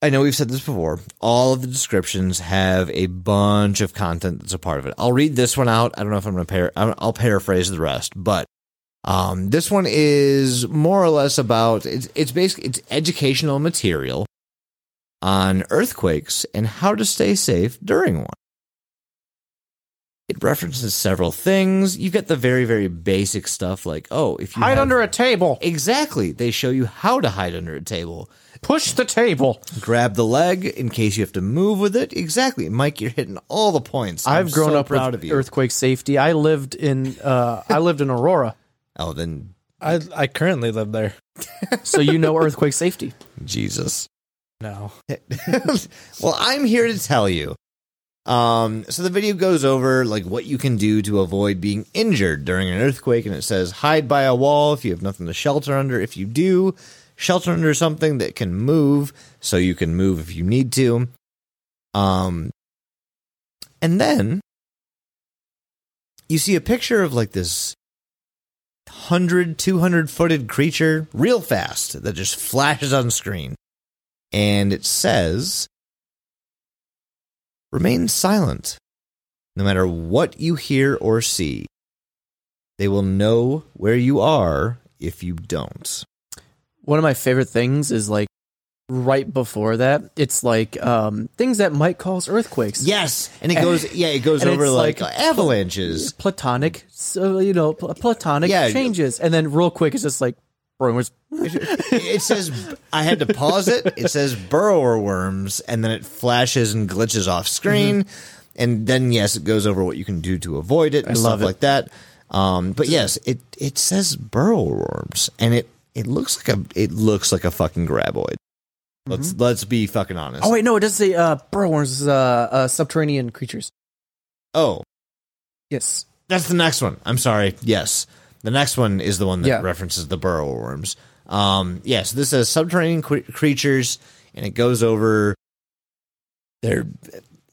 I know we've said this before. All of the descriptions have a bunch of content that's a part of it. I'll read this one out. I don't know if I'm going to par- I'll paraphrase the rest, but um, this one is more or less about it's it's basically it's educational material on earthquakes and how to stay safe during one. It references several things. You get the very very basic stuff like oh if you Hide have- under a table. Exactly. They show you how to hide under a table. Push the table. Grab the leg in case you have to move with it. Exactly. Mike, you're hitting all the points. I'm I've grown so up proud with of you. earthquake safety. I lived in uh, I lived in Aurora, Oh, then I I currently live there. so you know earthquake safety. Jesus. No. well, I'm here to tell you. Um, so the video goes over like what you can do to avoid being injured during an earthquake, and it says hide by a wall if you have nothing to shelter under. If you do, shelter under something that can move, so you can move if you need to. Um, and then you see a picture of like this 100, 200 footed creature real fast that just flashes on screen. And it says, remain silent no matter what you hear or see. They will know where you are if you don't. One of my favorite things is like right before that, it's like um, things that might cause earthquakes. Yes, and it goes. Yeah, it goes over like, like- avalanches. platonic, so you know, pl- platonic Yeah. changes, and then real quick, it's just like rumors. it says I had to pause it. It says burrower worms, and then it flashes and glitches off screen, and then yes, it goes over what you can do to avoid it and I stuff it. like that. Um, but yes, it it says burrower worms, and it it looks like a it looks like a fucking graboid. Let's let's be fucking honest. Oh wait, no, it does say uh, burrowworms, uh, uh, subterranean creatures. oh, Yes. That's the next one. I'm sorry. Yes. The next one is the one that Yeah. references the burrow worms. Um, yes, this says subterranean cre- creatures, and it goes over their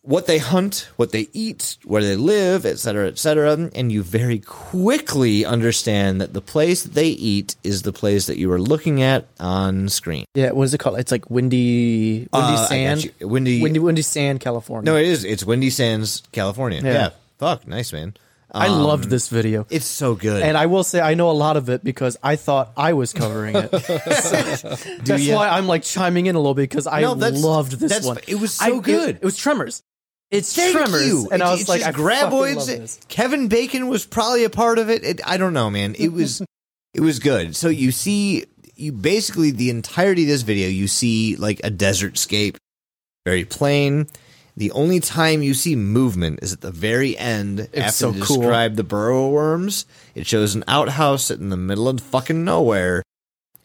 what they hunt, what they eat, where they live, et cetera, et cetera. And you very quickly understand that the place that they eat is the place that you are looking at on screen. Yeah. What is it called? It's like windy, windy Uh, sand. Windy, Windy, windy sand, California. No, it is. It's Windy Sands, California. Yeah. Yeah. Fuck. Nice, man. I Um, loved this video. It's so good. And I will say I know a lot of it because I thought I was covering it. that's ya? why I'm like chiming in a little bit because I No, loved this one. it was so I- good. It, was Tremors. It's Thank Tremors, you. and I was like, I graboids. Kevin Bacon was probably a part of it. it. I don't know, man. It was it was good. So you see, you basically the entirety of this video, you see like a desert scape, very plain. The only time you see movement is at the very end after so they cool. describe the burrow worms. It shows an outhouse in the middle of fucking nowhere.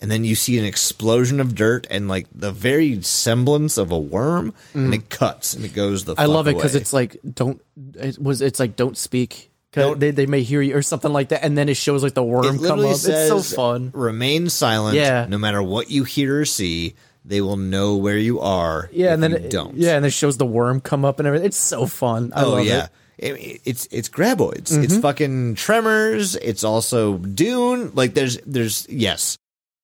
And then you see an explosion of dirt and like the very semblance of a worm, and it cuts and it goes the. Mm. I love it because it's like don't it was it's like don't speak they they may hear you or something like that, and then it shows like the worm come up. says, it's so fun. Remain silent. Yeah. No matter what you hear or see, they will know where you are. Yeah, and then it, don't. yeah, and it shows the worm come up and everything. It's so fun. I oh love yeah. it. It- it's it's graboids. It's Mm-hmm. fucking tremors. It's also Dune. Like there's there's yes,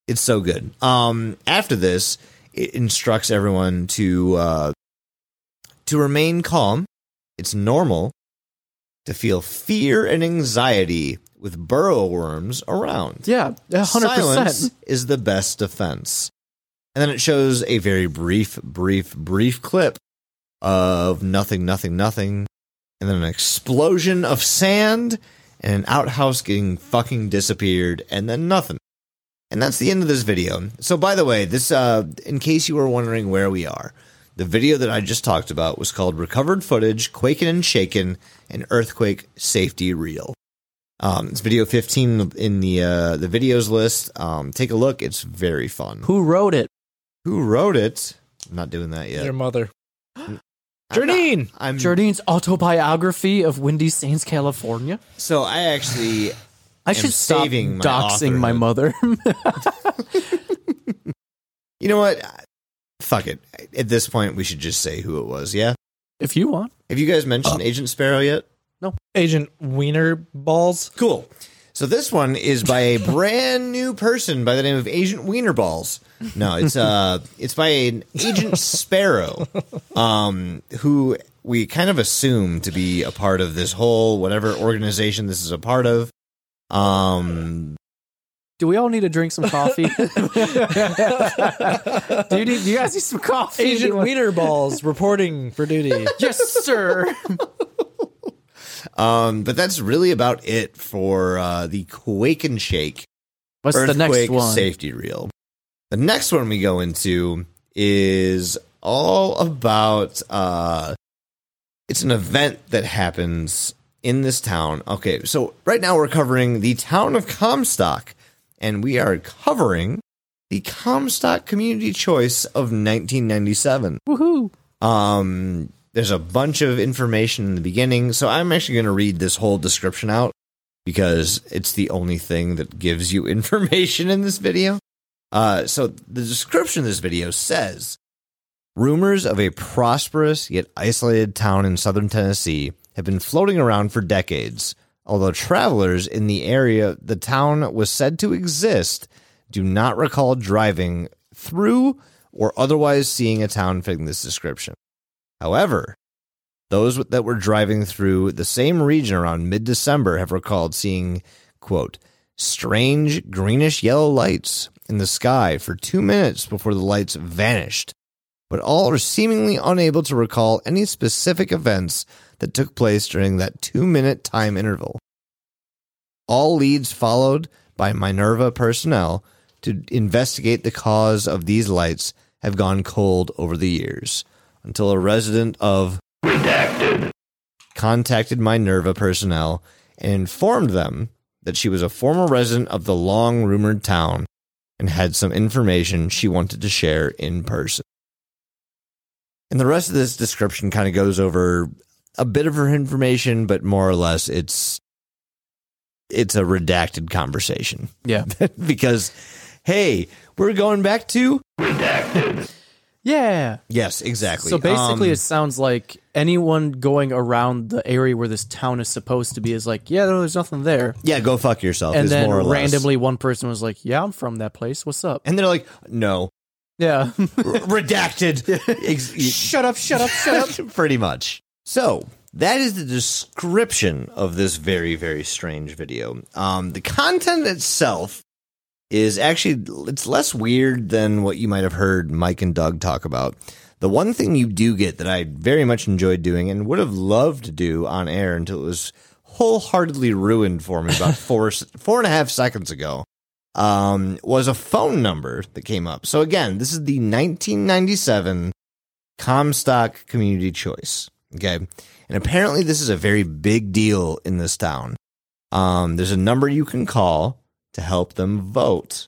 it's so good. Um, after this, it instructs everyone to uh to remain calm. It's normal to feel fear and anxiety with burrow worms around. Yeah, a hundred Silence percent. is the best defense. And then it shows a very brief, brief, brief clip of nothing, nothing, nothing, and then an explosion of sand and an outhouse getting fucking disappeared, and then nothing. And that's the end of this video. So, by the way, this, uh, in case you were wondering where we are, the video that I just talked about was called Recovered Footage, Quaking and Shaken, an Earthquake Safety Reel. Um, it's video 15 in the uh, the videos list. Um, take a look. It's very fun. Who wrote it? Who wrote it? I'm not doing that yet. Your mother. I'm Jardine. I'm Jardine's autobiography of Windy Sands, California. so I actually I should stop saving my doxing my mother. you know what? Fuck it. At this point, we should just say who it was. Yeah. if you want. Have you guys mentioned uh, Agent Sparrow yet? No. Agent Wiener Balls. Cool. So this one is by a brand new person by the name of Agent Wienerballs. No, it's uh it's by an Agent Sparrow, um, who we kind of assume to be a part of this whole whatever organization this is a part of. Um Do we all need to drink some coffee? do, you need, do you guys need some coffee? Agent Wiener Balls reporting for duty. Yes, sir. um but that's really about it for uh the Quake and Shake What's the next one? safety reel. The next one we go into is all about uh it's an event that happens in this town. Okay, so right now we're covering the town of Comstock and we are covering the Comstock Community Choice of 1997. Woohoo! Um, there's a bunch of information in the beginning, so I'm actually going to read this whole description out because it's the only thing that gives you information in this video. Uh, so the description of this video says rumors of a prosperous yet isolated town in southern Tennessee have been floating around for decades. Although travelers in the area the town was said to exist do not recall driving through or otherwise seeing a town fitting this description. However, those that were driving through the same region around mid December have recalled seeing, quote, strange greenish yellow lights in the sky for two minutes before the lights vanished, but all are seemingly unable to recall any specific events that took place during that two minute time interval. All leads followed by Minerva personnel to investigate the cause of these lights have gone cold over the years until a resident of Redacted contacted Minerva personnel and informed them that she was a former resident of the long rumored town and had some information she wanted to share in person. And the rest of this description kind of goes over a bit of her information, but more or less it's it's a redacted conversation Yeah. because hey, we're going back to Yeah. yes, exactly. So basically, Um, it sounds like anyone going around the area where this town is supposed to be is like, yeah, no, there's nothing there. yeah, go fuck yourself. And then more or less. randomly, one person was like, yeah, I'm from that place. What's up? and they're like, no, Yeah. redacted. Shut up, shut up, shut up. Pretty much. So that is the description of this very, very strange video. Um, the content itself is actually it's less weird than what you might have heard Mike and Doug talk about. The one thing you do get that I very much enjoyed doing and would have loved to do on air until it was wholeheartedly ruined for me about four four and a half seconds ago um, was a phone number that came up. So again, this is the 1997 Comstock Community Choice. Okay. And apparently this is a very big deal in this town. Um, there's a number you can call to help them vote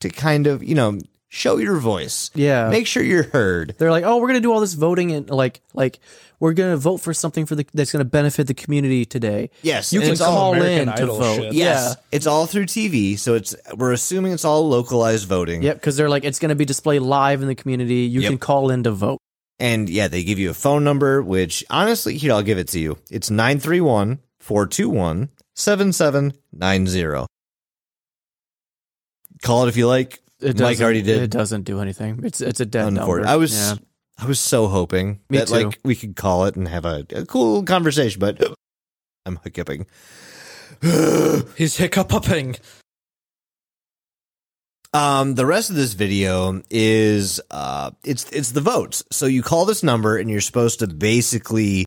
to kind of, you know, show your voice. Yeah. Make sure you're heard. They're like, oh, we're gonna do all this voting and like, like we're gonna vote for something for the that's gonna benefit the community today. Yes. You can it's all- call in to vote. shit. Yes. Yeah. It's all through TV. So it's, we're assuming it's all localized voting. Yep, because they're like, it's going to be displayed live in the community. You Yep. can call in to vote. And yeah, they give you a phone number, which honestly, here, I'll give it to you. It's 931 421 7790. Call it if you like. It Mike doesn't- already did. It doesn't do anything. It's it's a dead number. I was Yeah. I was so hoping Me that too. like we could call it and have a, a cool conversation, but I'm hiccuping. He's hiccuping. Um, the rest of this video is uh, it's it's the votes. So you call this number and you're supposed to basically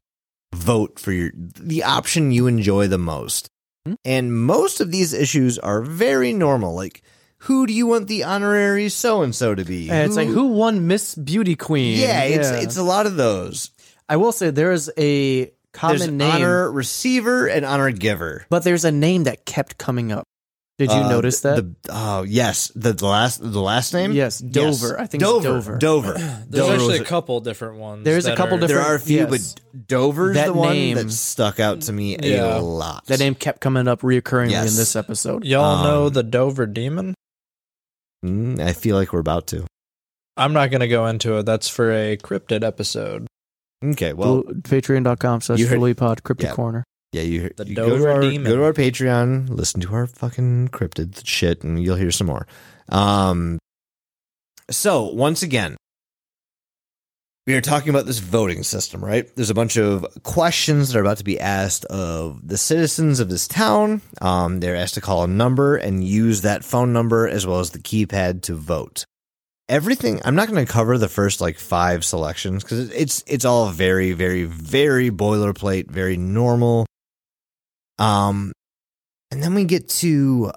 vote for your the option you enjoy the most. Hmm. And most of these issues are very normal. Like, who do you want the honorary so and so to be? And it's like who won Miss Beauty Queen? Yeah, it's it's a lot of those. I will say there is a common There's name, honor receiver and honor giver. but there's a name that kept coming up. Did you Uh, notice that? The, oh yes, the, the last the last name. Yes, Dover. I think Dover. Dover. Dover. There's Dover actually a couple different ones. There's a couple are- different- There are a few, yes. but Dover's That the one name- that stuck out to me Yeah. a lot. that name kept coming up reoccurringly Yes. in this episode. Y'all Um, know the Dover Demon? Mm, I feel like we're about to. I'm not going to go into it. That's for a cryptid episode. Okay, well, Well, Patreon.com slash you heard- Fully Pod Cryptic Yeah. Corner. yeah, you, hear The you go, to our, Demon. go to our Patreon, listen to our fucking cryptid shit, and you'll hear some more. Um, so once again, we are talking about this voting system, right? There's a bunch of questions that are about to be asked of the citizens of this town. Um, they're asked to call a number and use that phone number as well as the keypad to vote. Everything. I'm not going to cover the first like five selections because it's it's all very, very, very boilerplate, very normal. Um, and then we get to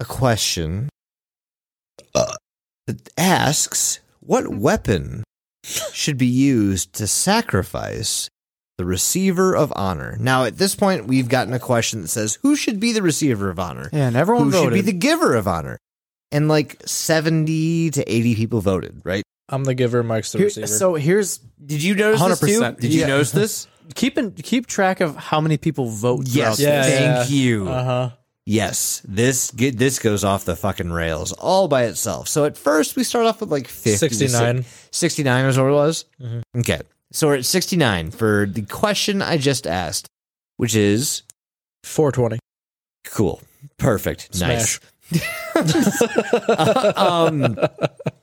a question uh, that asks, "What weapon should be used to sacrifice the receiver of honor. Now, at this point, we've gotten a question that says, who should be the receiver of honor? Yeah, and everyone who voted. should be the giver of honor? And like 70 to 80 people voted, right? I'm the giver, Mike's the Here- receiver. so here's Did you notice this too? 100%. Did you Yeah. notice this? keep in, keep track of how many people vote. yes. throughout Yeah. Thank yeah. you. uh huh. Yes, this get this goes off the fucking rails all by itself. So at first we start off with like 50 69. 69 is what it was. Mhm. Okay, so we're at 69 for the question I just asked, which is 420. cool, perfect, Smash. nice. um,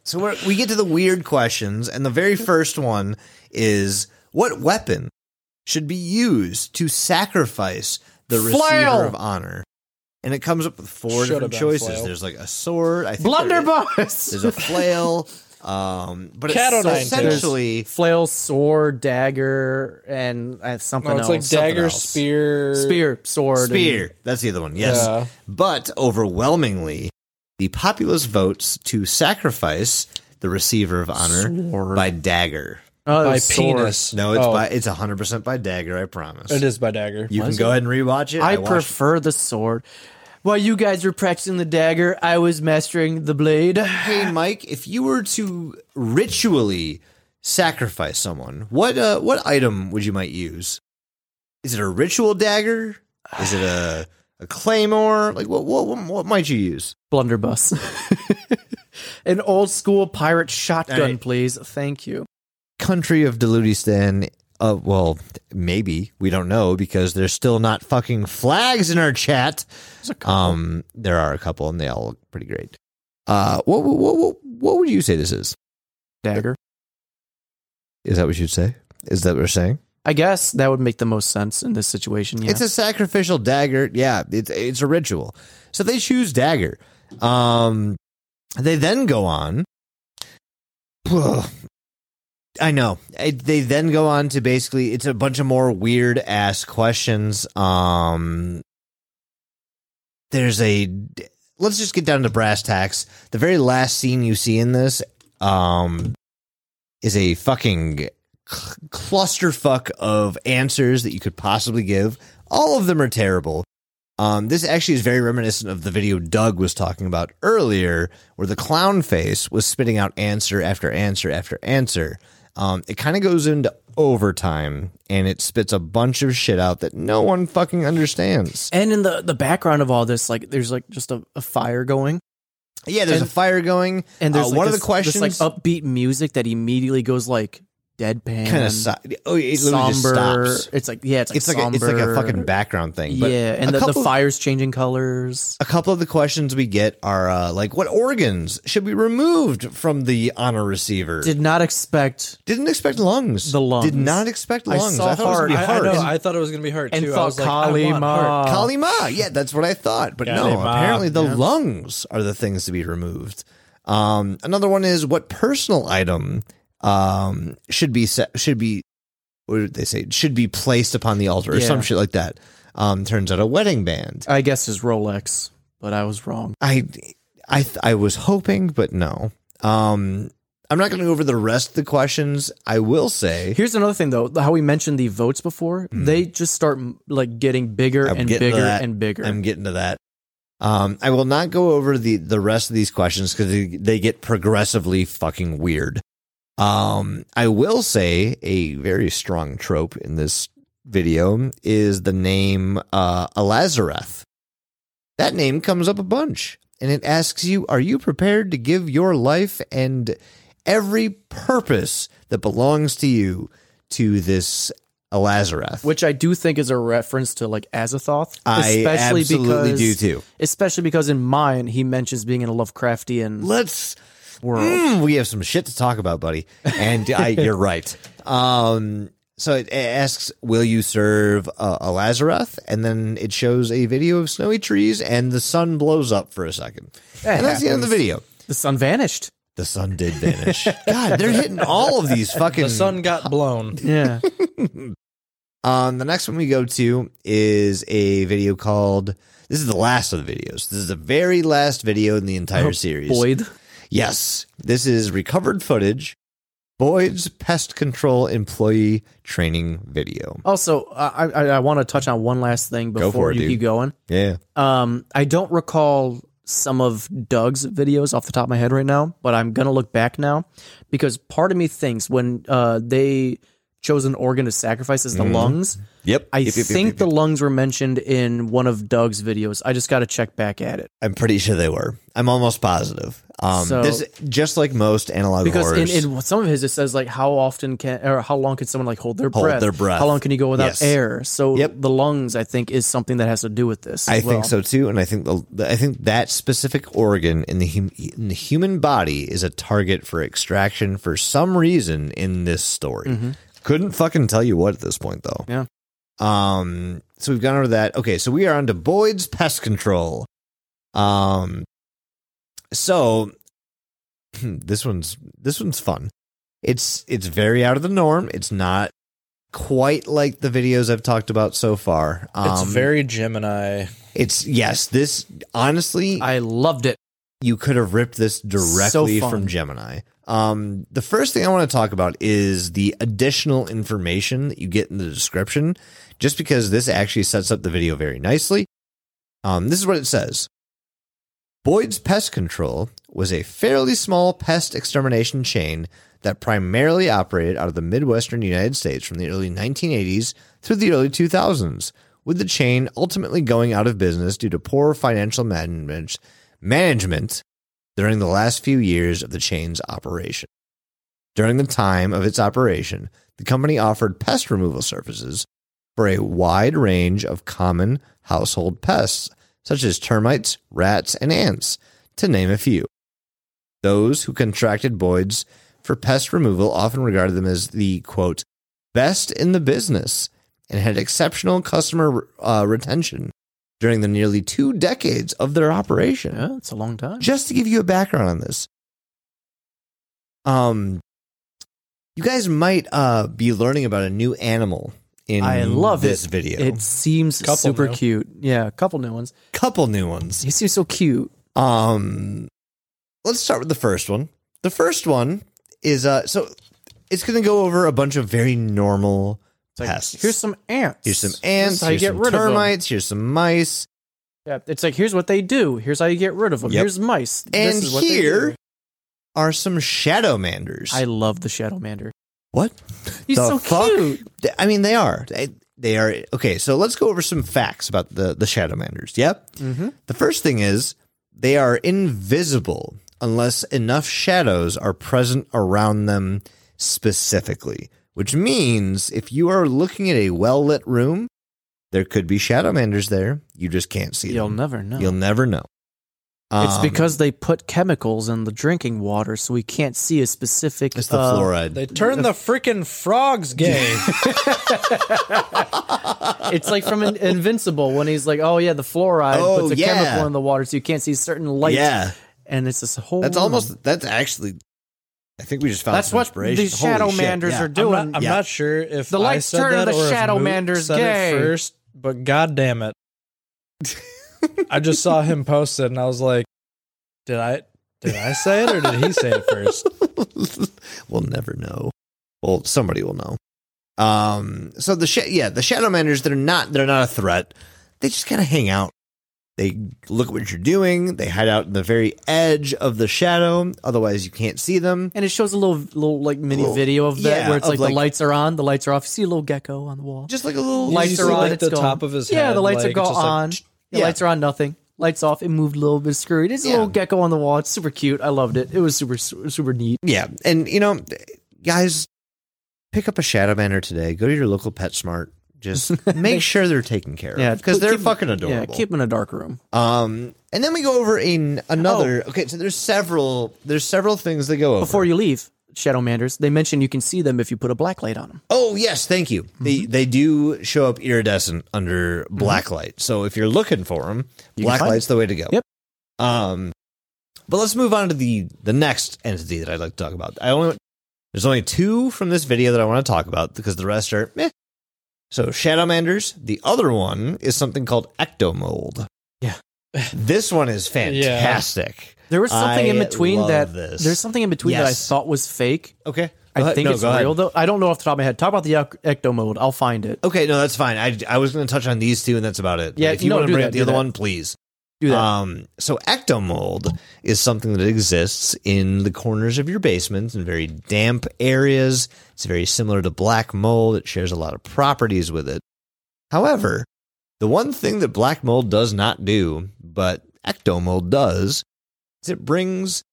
so we're, we get to the weird questions, and the very first one is what weapon should be used to sacrifice the receiver of honor? And it comes up with four Should've different choices. flail. There's like a sword. I think there- Blunderbuss. There's a flail. Um, but Cat it's nine tails. essentially flail, sword, dagger, and uh, something No, it's else. like dagger, else. spear, spear, sword, and- spear. That's the other one. Yes, Yeah. but overwhelmingly, the populace votes to sacrifice the receiver of honor Sword. by dagger. Oh, by sword. penis. No, it's Oh, by it's hundred percent by dagger. I promise. It is by dagger. You can go ahead and rewatch it. I watched- prefer the sword. While you guys were practicing the dagger, I was mastering the blade. Hey, Mike, if you were to ritually sacrifice someone, what uh, what item would you might use? Is it a ritual dagger? Is it a a claymore? Like what what what, what might you use? Blunderbuss. An old school pirate shotgun, Alright. please. Thank you. Country of Deludistan. Uh, well, maybe we don't know because there's still not fucking flags in our chat. Um, there are a couple, and they all look pretty great. Uh, what what what what would you say this is? Dagger. Is that what you'd say? Is that what we're saying? I guess that would make the most sense in this situation. Yeah. It's a sacrificial dagger. Yeah, it's it's a ritual. So they choose dagger. Um, they then go on. I know. They then go on to basically it's a bunch of more weird ass questions. Um, there's a let's just get down to brass tacks. The very last scene you see in this, um, is a fucking cl- clusterfuck of answers that you could possibly give. All of them are terrible. Um, this actually is very reminiscent of the video Doug was talking about earlier, where the clown face was spitting out answer after answer after answer. Um, it kind of goes into overtime and it spits a bunch of shit out that no one fucking understands. and in the the background of all this, like there's like just a, a fire going, Yeah, there's And- a fire going. and there's Uh, like one this, of the questions this like upbeat music that immediately goes like deadpan, kind of si- oh, it literally just somber. stops. It's like yeah, it's like It's like a, it's like a fucking background thing. But yeah, and the, the couple- fire's changing colors. a couple of the questions we get are uh, like, what organs should be removed from the honor receiver? Did not expect Didn't expect lungs. The lungs. Did not expect I lungs. saw thought it was gonna be I, I heart. know. I thought it was gonna be heart and too. I thought was like, I want heart. Kalima. Kali Ma. Yeah, that's what I thought. But no, Ma. apparently the lungs are the things to be removed. Um, another one is what personal item um, should be set, should be what did they say should be placed upon the altar or Yeah. some shit like that. Um, turns out a wedding band. I guess is Rolex, but I was wrong. I I th- I was hoping, but no. Um, I'm not going to go over the rest of the questions. I will say Here's another thing though, how we mentioned the votes before. They just start like getting bigger Hmm. I'm and getting to bigger that. and bigger. I'm getting to that. Um, I will not go over the the rest of these questions because they, they get progressively fucking weird. Um, I will say a very strong trope in this video is the name uh, Elazareth. That name comes up a bunch, and it asks you, "Are you prepared to give your life and every purpose that belongs to you to this Elazareth?" which I do think is a reference to like Azathoth. I especially absolutely because, do too. Especially because in mine he mentions being in a Lovecraftian Let's world. Mm, we have some shit to talk about, buddy. And I, you're right. Um, so it asks, "Will you serve uh, a Lazarus?" And then it shows a video of snowy trees, and the sun blows up for a second, and that's the end of the video. The sun vanished. The sun did vanish. God, they're hitting all of these fucking. The sun got blown. Yeah. Um, the next one we go to is a video called. This is the last of the videos. This is the very last video in the entire series. Boyd. Yes, this is recovered footage. Boyd's pest control employee training video. Also, I I, I want to touch on one last thing before it, you dude. keep going. Yeah. Um, I don't recall some of Doug's videos off the top of my head right now, but I'm gonna look back now because part of me thinks when uh, they chose an organ to sacrifice is the lungs, Yep. I Yep, yep, think yep, the lungs were mentioned in one of Doug's videos. I just got to check back at it I'm pretty sure they were. I'm almost positive. Um, So- this just like most analog because in, horrors. in some of his it says like how often can or how long can someone like hold their Hold breath? their breath. How long can you go without Yes. air? So Yep. the lungs, I think, is something that has to do with this. I as think so too, and I think the, I think that specific organ in the hum, in the human body is a target for extraction for some reason in this story. Couldn't fucking tell you what at this point though. Yeah. Um, so we've gone over that. Okay, so we are on to Boyd's Pest Control. Um, so this one's this one's fun. It's it's very out of the norm. It's not quite like the videos I've talked about so far. Um, It's very Gemini. It's yes. This honestly, I loved it. you could have ripped this directly fun. from Gemini. Um, the first thing I want to talk about is the additional information that you get in the description, just because this actually sets up the video very nicely. Um, this is what it says. Boyd's Pest Control was a fairly small pest extermination chain that primarily operated out of the Midwestern United States from the early 1980s through the early 2000s, with the chain ultimately going out of business due to poor financial management management during the last few years of the chain's operation. During the time of its operation, the company offered pest removal services for a wide range of common household pests, such as termites, rats, and ants, to name a few. Those who contracted Boyd's for pest removal often regarded them as the quote, best in the business and had exceptional customer uh, retention during the nearly two decades of their operation. Yeah, it's a long time. Just to give you a background on this, um, you guys might uh be learning about a new animal in I love this it. video. It seems Couple super new. cute. Yeah, a couple new ones. couple new ones. He seems so cute. Um, let's start with the first one. The first one is uh, so it's going to go over a bunch of very normal It's like, pests. here's some ants. Here's some ants. is how you Here's get some rid of them. termites. Here's some mice. Yeah, it's like here's what they do. Here's how you get rid of them. Yep. Here's mice. And this is what they here are some shadow manders. I love the shadow mander. what? He's The so fuck? cute. I mean, they are. They, they are. Okay, so let's go over some facts about the, the shadow manders. Yep. Mm-hmm. The first thing is they are invisible unless enough shadows are present around them specifically, which means if you are looking at a well lit room, there could be shadow manders there. You just can't see it. You'll them. never know. You'll never know. it's Um, because they put chemicals in the drinking water, so we can't see a specific. it's the uh, fluoride. They turn the freaking frogs gay. It's like from In- Invincible when he's like, "Oh yeah, the fluoride Oh, puts a yeah. chemical in the water, so you can't see certain light." yeah, and it's this whole. that's almost. That's actually. I think we just found. That's some what inspiration. these Holy shadow shit, manders yeah. are I'm doing. not, I'm Yeah. not sure if The I lights said turn that the or shadow Moot mander's gay. it first, but god damn it. I just saw him post it and I was like, did I did I say it or did he say it first? we'll never know. Well, somebody will know. Um. So the sh- yeah, the shadow manders they're not they're not a threat. They just kind of hang out. They look at what you're doing. They hide out in the very edge of the shadow. Otherwise, you can't see them. and it shows a little, little like mini Little- video of that yeah, where it's like, like- the lights are on, the lights are off. You see a little gecko on the wall. Just like a little lights you are see, on. like, it's the going. top of his Yeah, the lights like, are go it's just like, on. the yeah. lights are on. Nothing. Lights off. It moved a little bit screwed. It's a Yeah. little gecko on the wall. It's super cute. I loved it. It was super, super super neat. Yeah, and you know, guys, pick up a shadow mander today. Go to your local PetSmart. Just make sure they're taken care of. Yeah, because they're keep- fucking Yeah, adorable. keep them in a dark room. Um, and then we go over in another. Okay, so there's several. There's several things that go over. Before you leave, Shadow Manders, they mention you can see them if you put a black light on them. oh yes, thank you. They Mm-hmm. they do show up iridescent under black light. So if you're looking for them, You can black find light's the way to go. Yep. Um, but let's move on to the the next entity that I'd like to talk about. I only there's only two from this video that I want to talk about because the rest are meh. So Shadowmanders. The other one is something called Ectomold. Yeah. this one is fantastic. There was something in between that. this. There's something in between that I thought was fake. Okay. I think No, it's go ahead. real though. I don't know off the top of my head. Talk about the ec- ecto mode. I'll find it. Okay, no, that's fine. I, I was going to touch on these two, and that's about it. Yeah, if you no, want to bring that, up the other that. one, please. Do that. Um, so ectomold is something that exists in the corners of your basements in very damp areas. It's very similar to black mold. It shares a lot of properties with it. However, the one thing that black mold does not do, but ectomold does, is it brings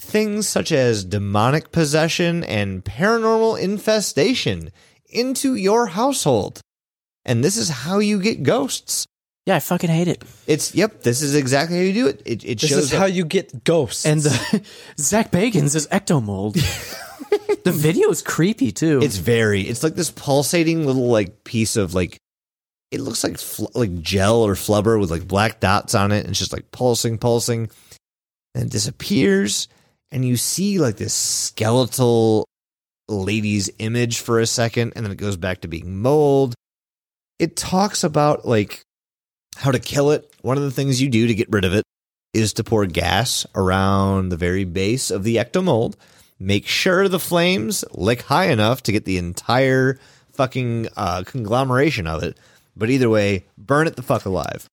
things such as demonic possession and paranormal infestation into your household. And this is how you get ghosts. Yeah, I fucking hate it. It's yep. This is exactly how you do it. It, it This shows is up- how you get ghosts. And uh, Zak Bagans is ecto mold. the video is creepy too. It's very. It's like this pulsating little like piece of like it looks like fl- like gel or flubber with like black dots on it, and it's just like pulsing, pulsing, and it disappears, and you see like this skeletal lady's image for a second, and then it goes back to being mold. It talks about like how to kill it. One of the things you do to get rid of it is to pour gas around the very base of the ectomold. Make sure the flames lick high enough to get the entire fucking uh, conglomeration of it. But either way, burn it the fuck alive.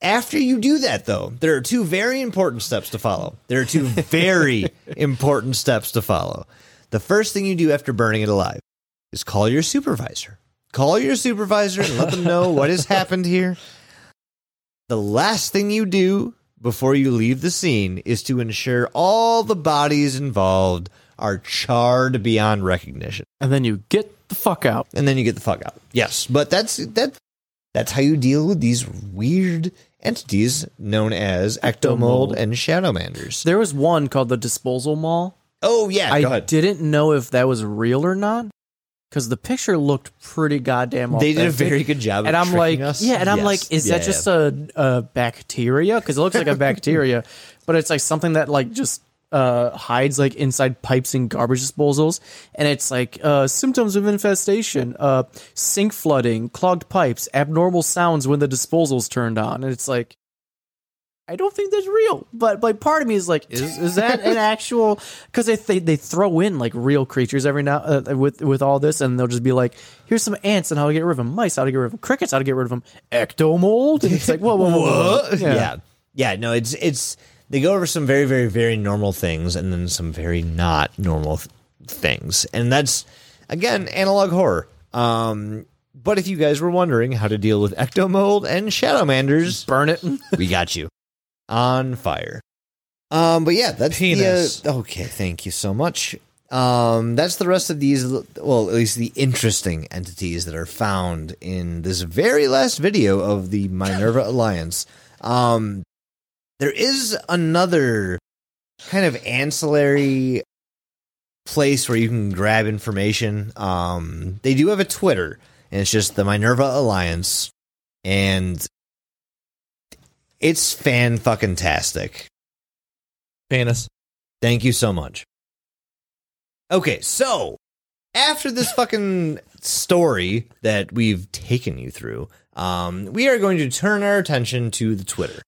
After you do that, though, there are two very important steps to follow. There are two very important steps to follow. The first thing you do after burning it alive is call your supervisor. Call your supervisor and let them know what has happened here. The last thing you do before you leave the scene is to ensure all the bodies involved are charred beyond recognition. And then you get the fuck out. And then you get the fuck out. Yes, but that's that that's how you deal with these weird entities known as ectomold and shadowmanders. There was one called the Disposal Mall. Oh yeah, I didn't know if that was real or not because the picture looked pretty goddamn. They did a very good job. and of I'm like, us. yeah, and I'm Yes. like, is Yeah, that just a, a bacteria? Because it looks like a bacteria, but it's like something that like just uh, hides like inside pipes and garbage disposals, and it's like uh, symptoms of infestation, uh, sink flooding, clogged pipes, abnormal sounds when the disposal's turned on, and it's like. I don't think that's real, but like part of me is like, is, is that an actual? Because they, they they throw in like real creatures every now uh, with with all this, and they'll just be like, here's some ants and how to get rid of them, mice how to get rid of them, crickets how to get rid of them, ectomold, and it's like, whoa, whoa, whoa, whoa. What? Yeah. yeah. no, it's it's they go over some very very very normal things and then some very not normal th- things. And that's again analog horror. Um but if you guys were wondering how to deal with ectomold and shadowmanders, burn it. we got you on fire. Um, but yeah, that's the, uh, okay, thank you so much. Um, that's the rest of these. Well, at least the interesting entities that are found in this very last video of the Minerva Alliance. Um, there is another kind of ancillary place where you can grab information. Um, they do have a Twitter, and it's just the Minerva Alliance, and it's fan fucking tastic. Penis. Thank you so much. Okay, so after this fucking story that we've taken you through, um, we are going to turn our attention to the Twitter.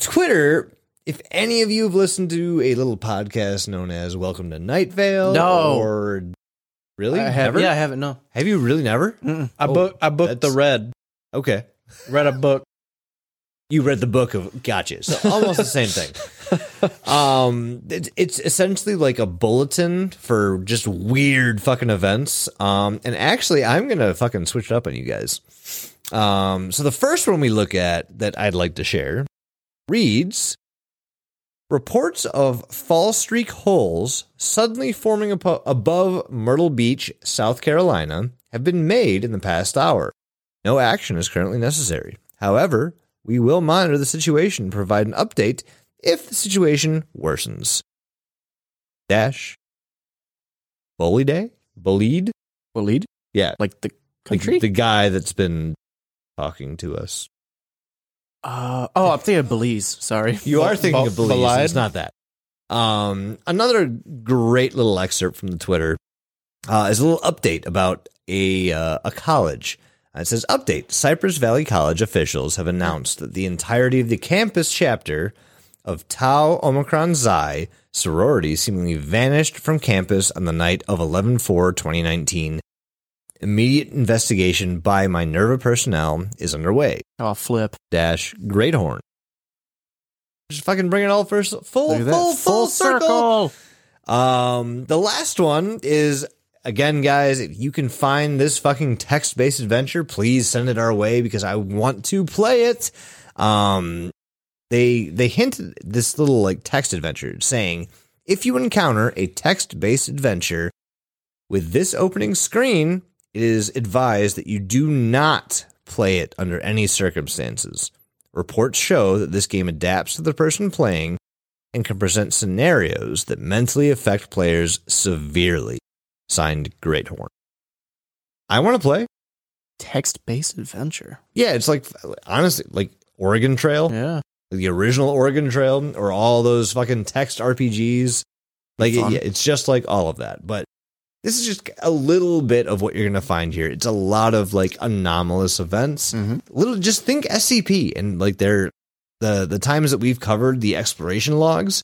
Twitter, if any of you have listened to a little podcast known as Welcome to Night Vale, No. or really, I have, never? yeah, I haven't. No, have you really never? I Oh, book I booked the red. Okay, Read a book. You read the book of gotchas. so almost the same thing um it, it's essentially like a bulletin for just weird fucking events um and actually i'm gonna fucking switch it up on you guys um so the first one we look at that i'd like to share reads reports of fall streak holes suddenly forming above myrtle beach south carolina have been made in the past hour no action is currently necessary. However, we will monitor the situation and provide an update if the situation worsens. Dash. Bully Day? Bullied? bullied Yeah. like the The, country. the guy that's been talking to us. uh, oh, I'm thinking of Belize. Sorry. You are thinking of Belize. Belied? It's not that. Um, another great little excerpt from the Twitter uh, is a little update about a uh, a college. Uh, It says update: Cypress Valley College officials have announced that the entirety of the campus chapter of Tau Omicron Xi sorority seemingly vanished from campus on the night of 11-4-2019. Immediate investigation by Minerva personnel is underway Oh, flip. dash Great Horn. Just fucking bring it all first full at full full, circle. Um, the last one is again, guys. If you can find this fucking text based adventure, please send it our way because I want to play it. Um, they they hinted this little like text adventure saying if you encounter a text based adventure with this opening screen, it is advised that you do not play it under any circumstances. Reports show that this game adapts to the person playing and can present scenarios that mentally affect players severely. Signed Great Horn. I want to play. text based adventure. Yeah, it's like honestly, like Oregon Trail, Yeah. the original Oregon Trail, or all those fucking text RPGs. Like, Fun. yeah, it's just like all of that. But this is just a little bit of what you're gonna find here. It's a lot of like anomalous events. Mhm. Little, just think SCP and like their the the times that we've covered the exploration logs.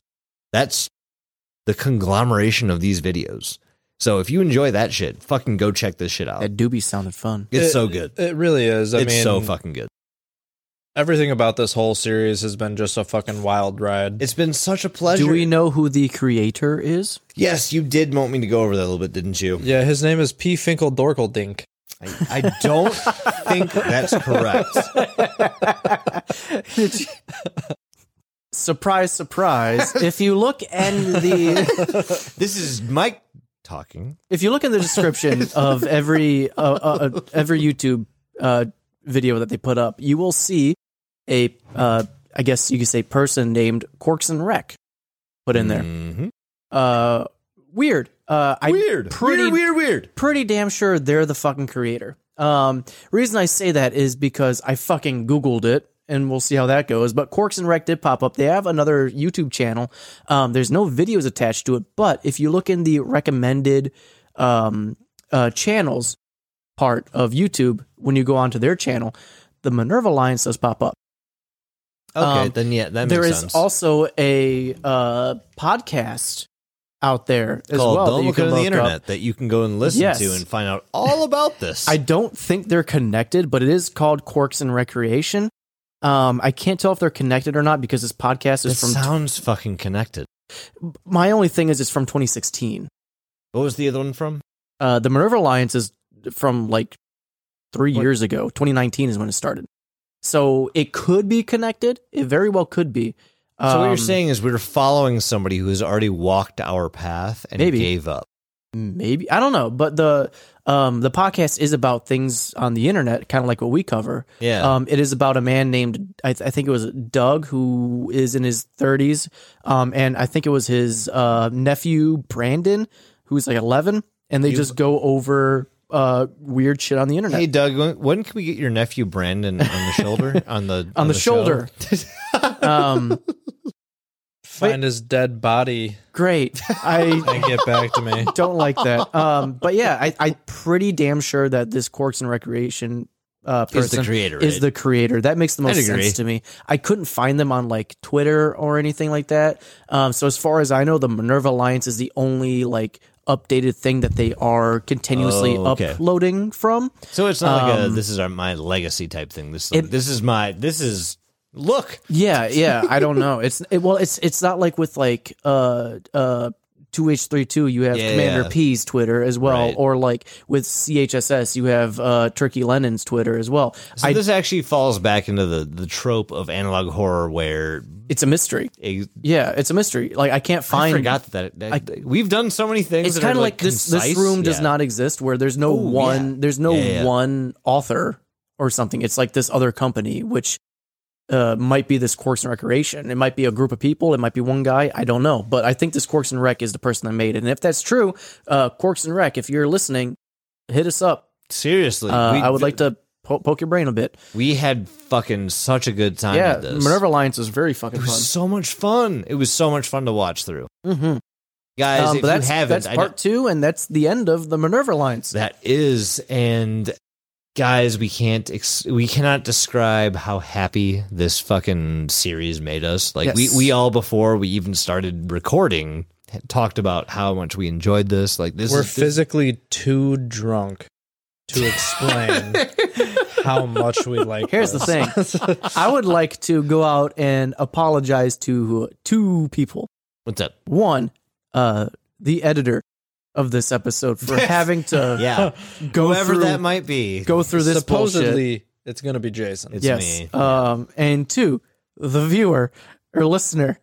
That's the conglomeration of these videos. So if you enjoy that shit, fucking go check this shit out. That doobie sounded fun. It's It- so good. It really is. I it's mean, so fucking good. everything about this whole series has been just a fucking wild ride. It's been such a pleasure. Do we know who the creator is? Yes, you did want me to go over that a little bit, didn't you? yeah, his name is P. Finkel Dorkeldink. I, I don't think that's correct. surprise, surprise. if you look in the This is Mike talking. if you look in the description of every uh, uh, uh, every YouTube uh, video that they put up, you will see a uh, I guess you could say person named Corks and Rec put in there. Mhm. Uh, weird. Uh, I Weird. pretty weird, weird, weird. pretty damn sure they're the fucking creator. Um, reason I say that is because I fucking Googled it and we'll see how that goes. But Corks and Rec did pop up. They have another YouTube channel. Um, there's no videos attached to it, but if you look in the recommended um, uh, channels part of YouTube, when you go onto their channel, the Minerva Alliance does pop up. Okay, Um, then yeah, that makes There is sense. also a uh, podcast out there as called well. Don't Look on the look up. Internet that you can go and listen Yes. to and find out all about this. I don't think they're connected, but it is called Corks and Recreation. Um, I can't tell if they're connected or not because this podcast it is from. sounds fucking connected. my only thing is it's from 2016. What was the other one from? Uh, the Minerva Alliance is from like three What? years ago. 2019 is when it started. So it could be connected. It very well could be. So what you're Um, saying is we're following somebody who has already walked our path and Maybe. gave up. maybe I don't know, but the um the podcast is about things on the internet, kind of like what we cover. Yeah. Um, it is about a man named I, th- I think it was Doug who is in his 30s, um, and I think it was his uh, nephew Brandon who's like 11, and they You- just go over uh, weird shit on the internet. hey Doug, when, when can we get your nephew Brandon on the shoulder on the on, the, show? shoulder. um, Find his dead body great. I and get back to me. don't like that. Um, but yeah, I, I'm pretty damn sure that this Corks and Recreation uh, person Is the creator, is right? the creator. That makes the most sense to me. I couldn't find them on like Twitter or anything like that. Um, so as far as I know, the Minerva Alliance is the only like updated thing that they are continuously Oh, okay. uploading from. So it's not like a Um, this is our my legacy type thing. This It- this is my this is look. Yeah, yeah. I don't know. It's it, well, it's it's not like with like uh uh. 2H32, you have Yeah, Commander yeah. P's Twitter as well, Right. or like with CHSS, you have uh, Turkey Lennon's Twitter as well. So I, this actually falls back into the the trope of analog horror where it's a mystery. a, Yeah, it's a mystery. Like I can't find I forgot that, that, we've done so many things. It's kind of like, this. This concise. room does Yeah. not exist where there's no Oh, one. There's no one author or something. It's like this other company, which uh, might be this Corks and Recreation. It might be a group of people. It might be one guy. I don't know. But I think this Corks and Rec is the person that made it. And if that's true, uh, Corks and Rec, if you're listening, hit us up. seriously. Uh, we, I would like to po- poke your brain a bit. We had fucking such a good time. yeah, with this. Minerva Alliance was very fucking It was fun. so much fun. It was so much fun to watch through, Mm-hmm. guys. Um, if but that's you haven't, that's part two, and that's the end of the Minerva Alliance. that is, and guys, we can't ex- we cannot describe how happy this fucking series made us. Like Yes. we we all before we even started recording talked about how much we enjoyed this. Like this We're is this- physically too drunk to explain how much we like. Here's the thing. I would like to go out and apologize to two people. what's up. One, uh, the editor of this episode for having to Yeah, go whoever through that might be. go through this bullshit. Supposedly, it's gonna be Jason. It's yes. me. Um, and two, the viewer or listener,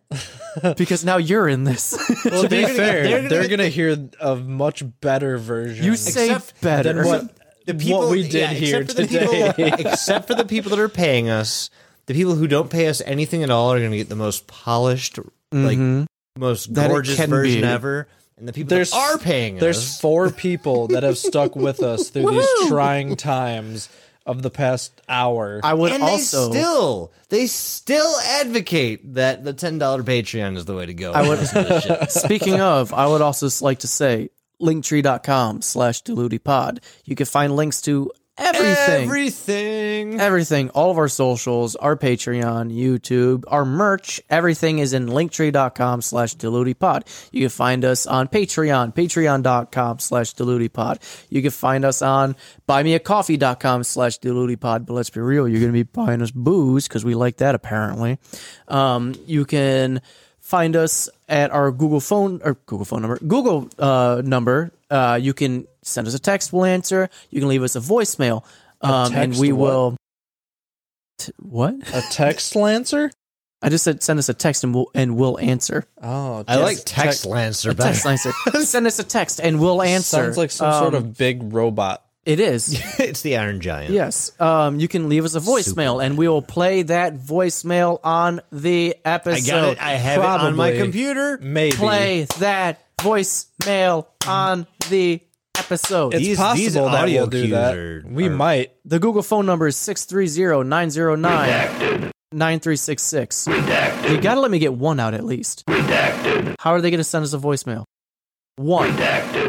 because now you're in this. well, to be They're gonna- fair, they're they're gonna- gonna, hear a much better version. you say Except better. than what the what we did yeah, here except today. people- except for the people that are paying us, the people who don't pay us anything at all are going to get the most polished, like Mhm. most That gorgeous can version be. ever. And the people There's- that are paying There's us, four people that have stuck with us through these trying times, of the past hour. I would and also they still they still advocate that the ten dollar Patreon is the way to go. I would- Listen to this shit. Speaking of, I would also like to say linktree.com slash pod. You can find links to everything. Everything. Everything, all of our socials, our Patreon, YouTube, our merch, everything is in linktree.com slash pod. You can find us on Patreon, patreon.com slash pod. You can find us on buymeacoffee.com slash pod. But let's be real, you're going to be buying us booze because we like that apparently. Um, you can find us at our Google phone or Google phone number, Google uh, number. Uh, you can send us a text, we'll answer. You can leave us a voicemail, um, and text we what? will. T- what? a text lancer? I just said send us a text and we'll and we'll answer. Oh, I like text- text Lancer better. Text answer. send us a text and we'll answer. Sounds like some sort Um, of big robot. It is. it's the Iron Giant. Yes. Um, you can leave us a voicemail and we will play that voicemail on the I episode. got it. I have it on my computer. Maybe. Play that voicemail on the episode. It's These- possible these that audio we'll do cues that. are- we are- might. The Google phone number is 630-909-9366. You gotta let me get one out at least. How are they gonna send us a voicemail? One.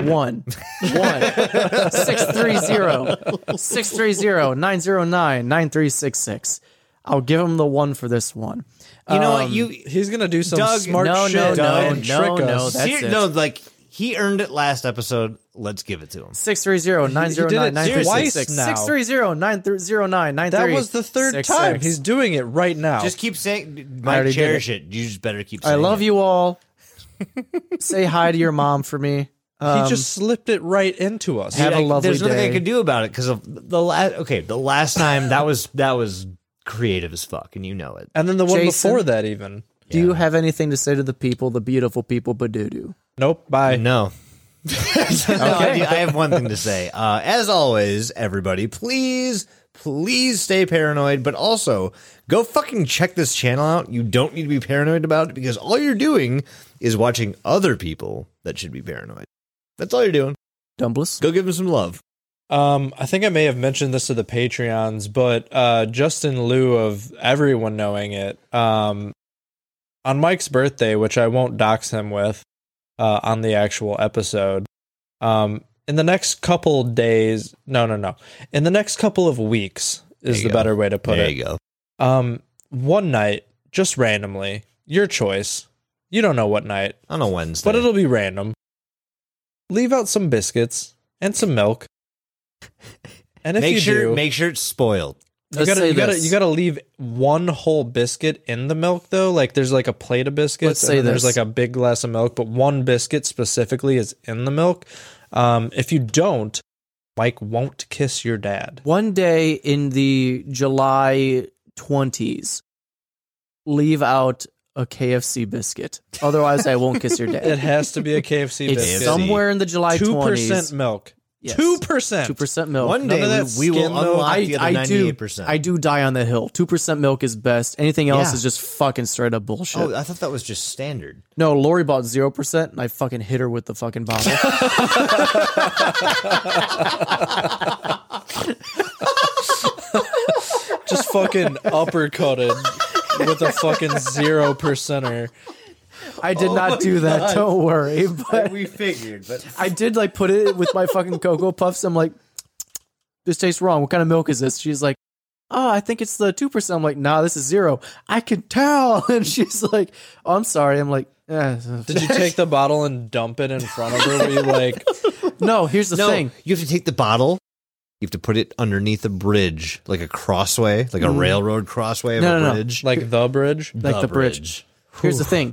One. One. 630-630-909-9366. I'll give them the one for this one. You know what? Um, You He's gonna do some Doug, smart no, shit no, no, and no, trick no, us. that's Ser- it. no, like he earned it last episode. Let's give it to him. 630-909-9366. now. 630-909-9366. that was the third time. He's doing it right now. Just keep saying, I Mike, already did cherish it. You just better keep saying I love it. you all. Say hi to your mom for me. Um, he just slipped it right into us. Have a I- lovely There's nothing day. I could do about it because of the last. Okay, the last time that was that was creative as fuck, and you know it. and then the one Jason? before that, even. Do you have anything to say to the people, the beautiful people, Badudu? Nope. Bye. No. No, I, do- I have one thing to say. Uh, as always, everybody, please, please stay paranoid, but also go fucking check this channel out. You don't need to be paranoid about it because all you're doing is watching other people that should be paranoid. That's all you're doing. Dumbless? Go give them some love. Um, I think I may have mentioned this to the Patreons, but uh, just in lieu of everyone knowing it, um, on Mike's birthday, which I won't dox him with uh, on the actual episode, um, in the next couple days, no, no, no, in the next couple of weeks is the go. better way to put there it. There you go. Um, one night, just randomly, your choice. You don't know what night, On a Wednesday. but it'll be random. Leave out some biscuits and some milk. And if make you sure do, make sure it's spoiled. you Let's gotta, you gotta, you gotta leave one whole biscuit in the milk though. Like there's like a plate of biscuits. Let's and say there's like a big glass of milk, but one biscuit specifically is in the milk. Um, if you don't, Mike won't kiss your dad. One day in the July 20s, leave out a KFC biscuit. Otherwise, I won't kiss your dad. It has to be a KFC It's biscuit. somewhere in the July Two 20s. percent milk. Yes. Two percent. 2% milk. One None day of we, that we will skim milk. unlock I, the other I do. ninety-eight percent. I do die on the hill. Two percent milk is best. Anything else Yeah. is just fucking straight up bullshit. Oh, I thought that was just standard. no, Lori bought zero percent, and I fucking hit her with the fucking bottle. Just fucking uppercutted with a fucking zero percenter. I did not do that. Don't worry. But we figured, but I did like put it with my fucking cocoa puffs. I'm like, this tastes wrong. What kind of milk is this? She's like, oh, I think it's the two percent. I'm like, nah, this is zero. I can tell. And she's like, oh, I'm sorry. I'm like, eh. Did you take the bottle and dump it in front of her? Were you like, no? Here's the no, thing. you have to take the bottle. You have to put it underneath a bridge, like a crossway, like a railroad crossway of No, a no, no. bridge. like the bridge? Like the bridge. Here's the thing.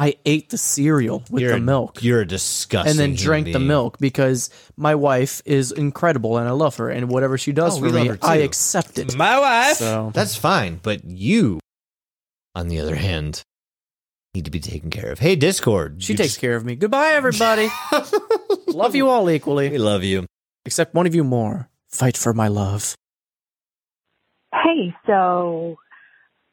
I ate the cereal with You're the a- milk. You're a disgusting. and then human drank the milk because my wife is incredible and I love her and whatever she does Oh, for me, I accept it. My wife. So That's fine, but you, on the other hand, need to be taken care of. Hey, Discord. she takes just- care of me. Goodbye, everybody. love you all equally. We love you. except one of you more. Fight for my love. Hey, so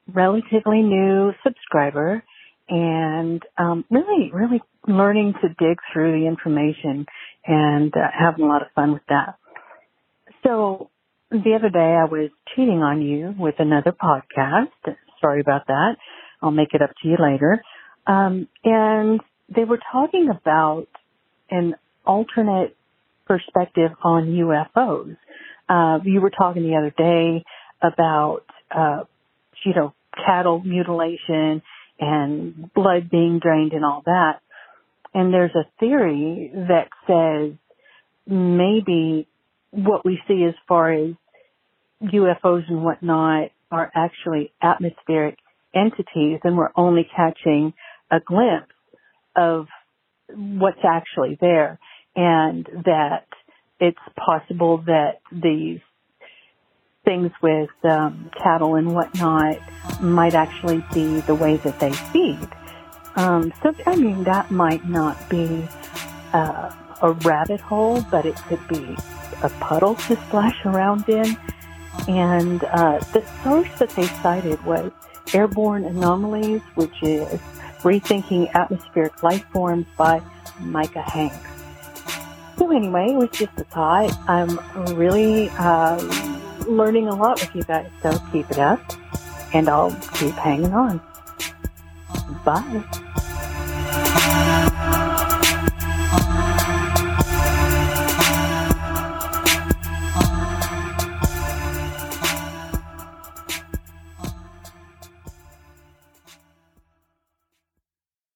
relatively new subscriber and um, really, really learning to dig through the information and uh, having a lot of fun with that. So the other day I was cheating on you with another podcast. Sorry about that. I'll make it up to you later. Um, and they were talking about an alternate perspective on UFOs. Uh, you were talking the other day about, uh, you know, cattle mutilation and blood being drained and all that. And there's a theory that says maybe what we see as far as UFOs and whatnot are actually atmospheric entities and we're only catching a glimpse of what's actually there and that it's possible that these things with um, cattle and whatnot might actually be the way that they feed. Um, so, I mean, that might not be uh, a rabbit hole, but it could be a puddle to splash around in. And uh, the source that they cited was Airborne Anomalies, which is Rethinking Atmospheric Life Forms by Micah Hanks. So anyway, it was just a thought. I'm really um, learning a lot with you guys, so keep it up, and I'll keep hanging on. Bye.